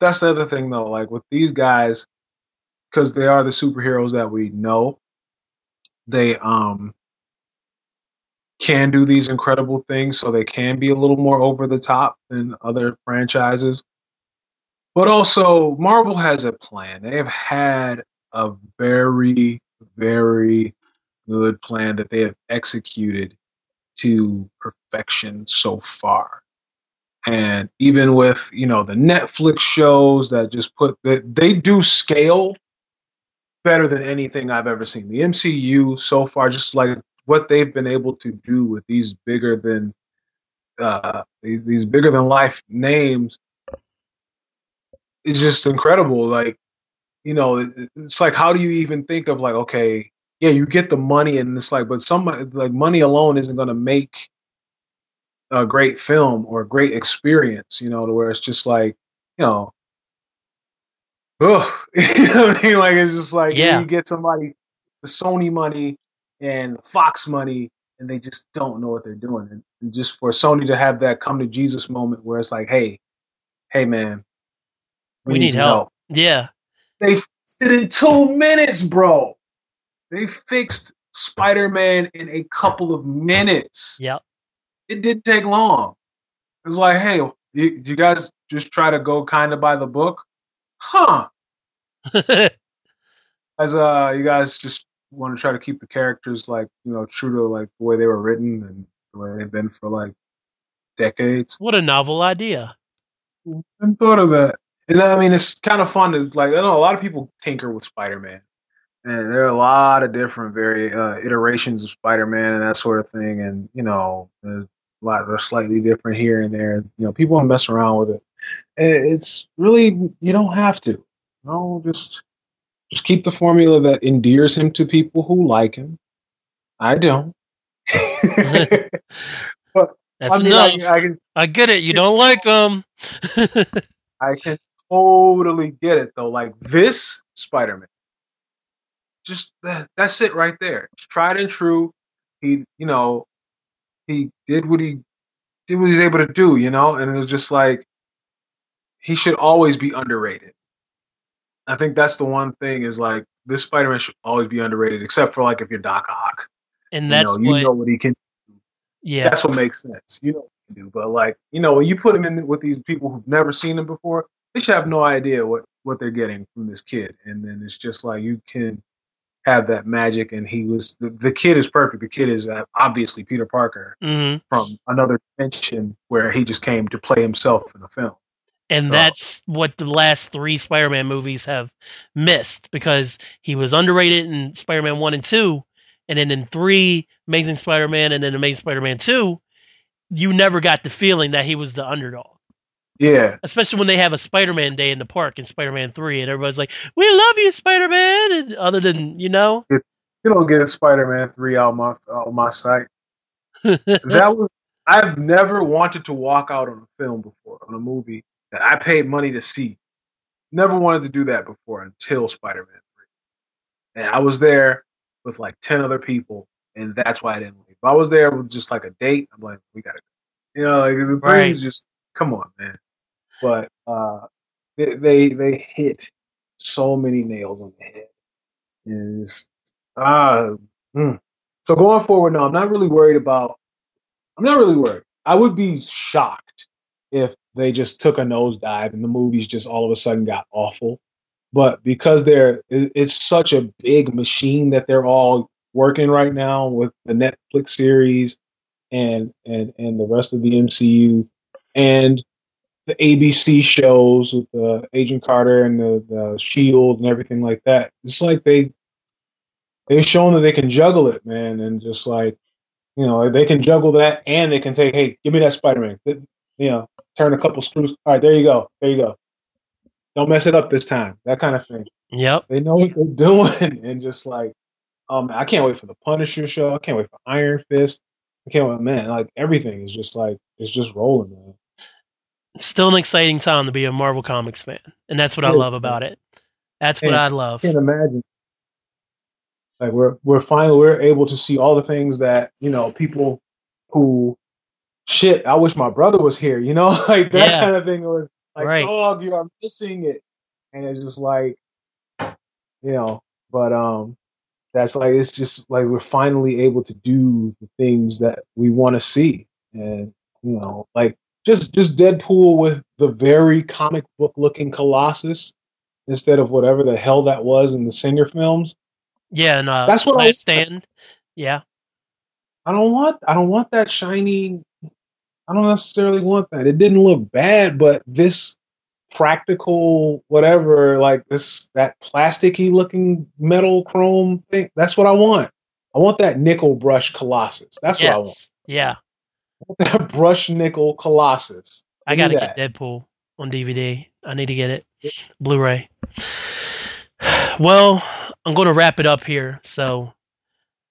That's the other thing though. Like with these guys, because they are the superheroes that we know, they um can do these incredible things, so they can be a little more over the top than other franchises. But also, Marvel has a plan. They have had a very, very good plan that they have executed to perfection so far. And even with, you know, the Netflix shows that just put that they do scale better than anything I've ever seen. The MCU so far, just like what they've been able to do with these bigger than uh these, these bigger than life names is just incredible. Like, you know, it- it's like how do you even think of like, okay, yeah, you get the money and it's like, but some like money alone isn't gonna make a great film or a great experience, you know, to where it's just like, you know, oh, you know what I mean? Like it's just like Yeah. you get somebody the Sony money and the Fox money, and they just don't know what they're doing. And, and just for Sony to have that come to Jesus moment where it's like, hey, hey man, We need some help. Yeah. They fixed it in two minutes, bro. They fixed Spider-Man in a couple of minutes Yep. It didn't take long. It was like, hey, you, you guys just try to go kind of by the book, huh? As uh, you guys just want to try to keep the characters like you know true to like the way they were written and the way they've been for like decades. what a novel idea. I thought of that, and I mean it's kind of fun to like. I know a lot of people tinker with Spider-Man, and there are a lot of different very uh, iterations of Spider-Man and that sort of thing, and you know. a lot they're slightly different here and there. You know, people want to mess around with it. It's really you don't have to. No, just just keep the formula that endears him to people who like him. I don't. That's I mean, enough. I, I can I get it. You don't like them. I can totally get it though. Like this Spider-Man, just that, that's it right there. It's tried and true. He, you know, he did what he did what he was able to do. You know, and it was just like he should always be underrated. I think that's the one thing is like this Spider-Man should always be underrated, except for like if you're Doc Ock. and You that's know, you what. know what he can yeah. that's what makes sense. You know what you can do, but like you know, when you put him in with these people who've never seen him before, they should have no idea what what they're getting from this kid. And then it's just like you can have that magic. And he was the, the kid is perfect. The kid is uh, obviously Peter Parker hmm from another dimension where he just came to play himself in the film. And So- that's what the last three Spider-Man movies have missed because he was underrated in Spider-Man one and two, and then in three, Amazing Spider-Man, and then Amazing Spider-Man two, you never got the feeling that he was the underdog. Yeah, Especially when they have a Spider-Man day in the park in Spider-Man three, and everybody's like, "We love you, Spider-Man," and other than you know, you don't get a Spider-Man three out my out my sight. that was I've never wanted to walk out on a film before on a movie that I paid money to see. Never wanted to do that before until Spider-Man 3. And I was there with like 10 other people and that's why I didn't leave. If I was there with just like a date, I'm like, we gotta, go. you know, like the Right. thing is just come on, man. But uh, they, they they hit so many nails on the head, and ah. mm. So going forward, now, I'm not really worried about. I'm not really worried. I would be shocked if they just took a nosedive and the movies just all of a sudden got awful. But because they're, it's such a big machine that they're all working right now with the Netflix series and and and the rest of the MCU and the ABC shows with the Agent Carter and the, the Shield and everything like that. It's like they they've shown that they can juggle it, man, and just like you know they can juggle that and they can say, hey, give me that Spider Man, you know, turn a couple screws. All right, there you go, there you go. Don't mess it up this time. That kind of thing. Yep. They know what they're doing, and just like, um, I can't wait for the Punisher show. I can't wait for Iron Fist. I can't wait, man. Like everything is just like it's just rolling, man. Still an exciting time to be a Marvel Comics fan, and that's what I love about it. That's what And- I love. I can't imagine. Like we're we're finally we're able to see all the things that you know people who shit. I wish my brother was here. You know, like that Yeah. kind of thing. Or like, Right. dog, you are missing it, and it's just like, you know. But um, that's like it's just like we're finally able to do the things that we want to see, and you know, like just just Deadpool with the very comic book looking Colossus instead of whatever the hell that was in the Singer films. Yeah, and uh, That's what I- Stand. Yeah, I don't want I don't want that shiny I don't necessarily want that. It didn't look bad, but this practical whatever, like this that plasticky looking metal chrome thing, that's what I want. I want that nickel brush colossus. That's what I want. yeah. That brush nickel colossus. I me gotta get Deadpool on DVD. I need to get it Blu-ray. Well, I'm going to wrap it up here. So,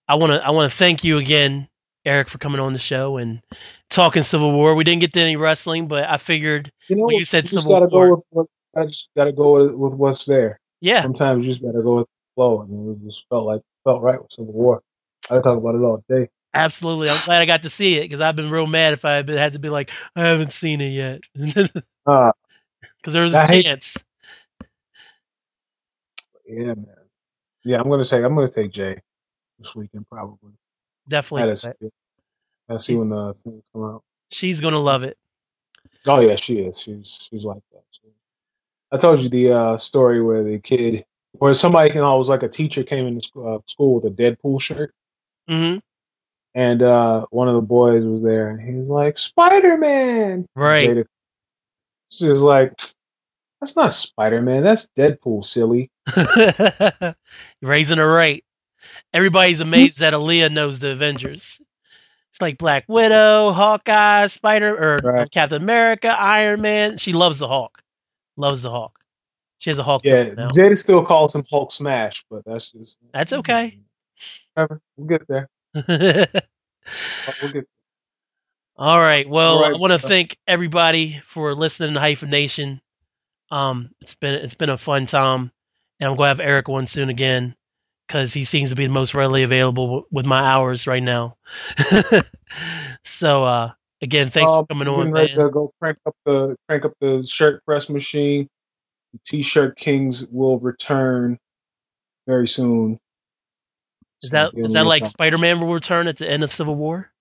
I want to I want to thank you again, Eric, for coming on the show and talking Civil War. We didn't get to any wrestling, but I figured, You know, you said just Civil gotta War. go with I just gotta go with, with what's there. yeah, Sometimes you just gotta go with the flow, and it just felt like felt right with Civil War. I could talk about it all day. Absolutely. I'm glad I got to see it because I've been real mad if I had been- had to be like, I haven't seen it yet, because Uh, there was a I hate- chance. Yeah, man. Yeah, I'm gonna take I'm gonna take Jay this weekend probably. Definitely, gotta see. I see when the things come out. she's gonna love it. Oh yeah, she is. She's she's like that. She- I told you the uh, story where the kid, where somebody can always like a teacher came into uh, school with a Deadpool shirt, hmm and uh, one of the boys was there, and he was like Spider Man. Right. Jada, she was like, "That's not Spider Man. That's Deadpool, silly." Raising her right. Everybody's amazed that Aaliyah knows the Avengers. It's like Black Widow, Hawkeye, Spider, or Right. Captain America, Iron Man. She loves the Hawk. Loves the Hawk. She has a Hawk Yeah. Jada still calls him Hulk Smash, but that's just That's okay. Whatever. We'll get there. We'll All right. Well, All right. I want to thank everybody for listening to Hyphenation. Um, it's been it's been a fun time, and I'm going to have Eric on soon again because he seems to be the most readily available w- with my hours right now. so, uh, again, thanks Um, for coming on, ready man. to go crank up the crank up the shirt press machine. The T-shirt Kings will return very soon. Is that is that like. Spider Man will return at the end of Civil War?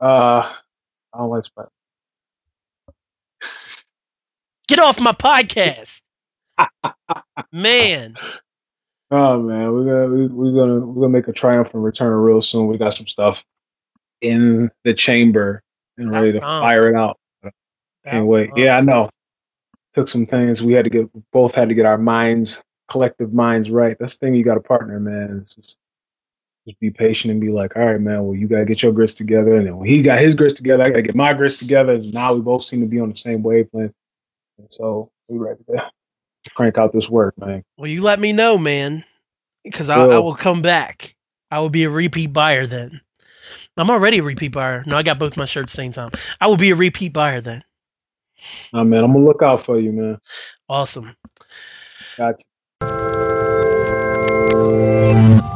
Uh, I don't like Spider. Get off my podcast, man. Oh man, we're gonna we, we're gonna we're gonna make a triumphant return real soon. We got some stuff in the chamber and ready to fire it out. Can't wait. Yeah, I know. Took some things. We had to get both had to get our minds, collective minds right. That's the thing. You got to partner, man. It's just just be patient and be like, all right, man. Well, you gotta get your grits together, and then when he got his grits together, I gotta get my grits together. And now we both seem to be on the same wavelength. And so we ready to crank out this work, man. Well, you let me know, man, because I, I Will. come back. I will be a repeat buyer then. I'm already a repeat buyer. No, I got both my shirts same time. I will be a repeat buyer then. Oh man, I'm gonna look out for you, man. Awesome. Got you.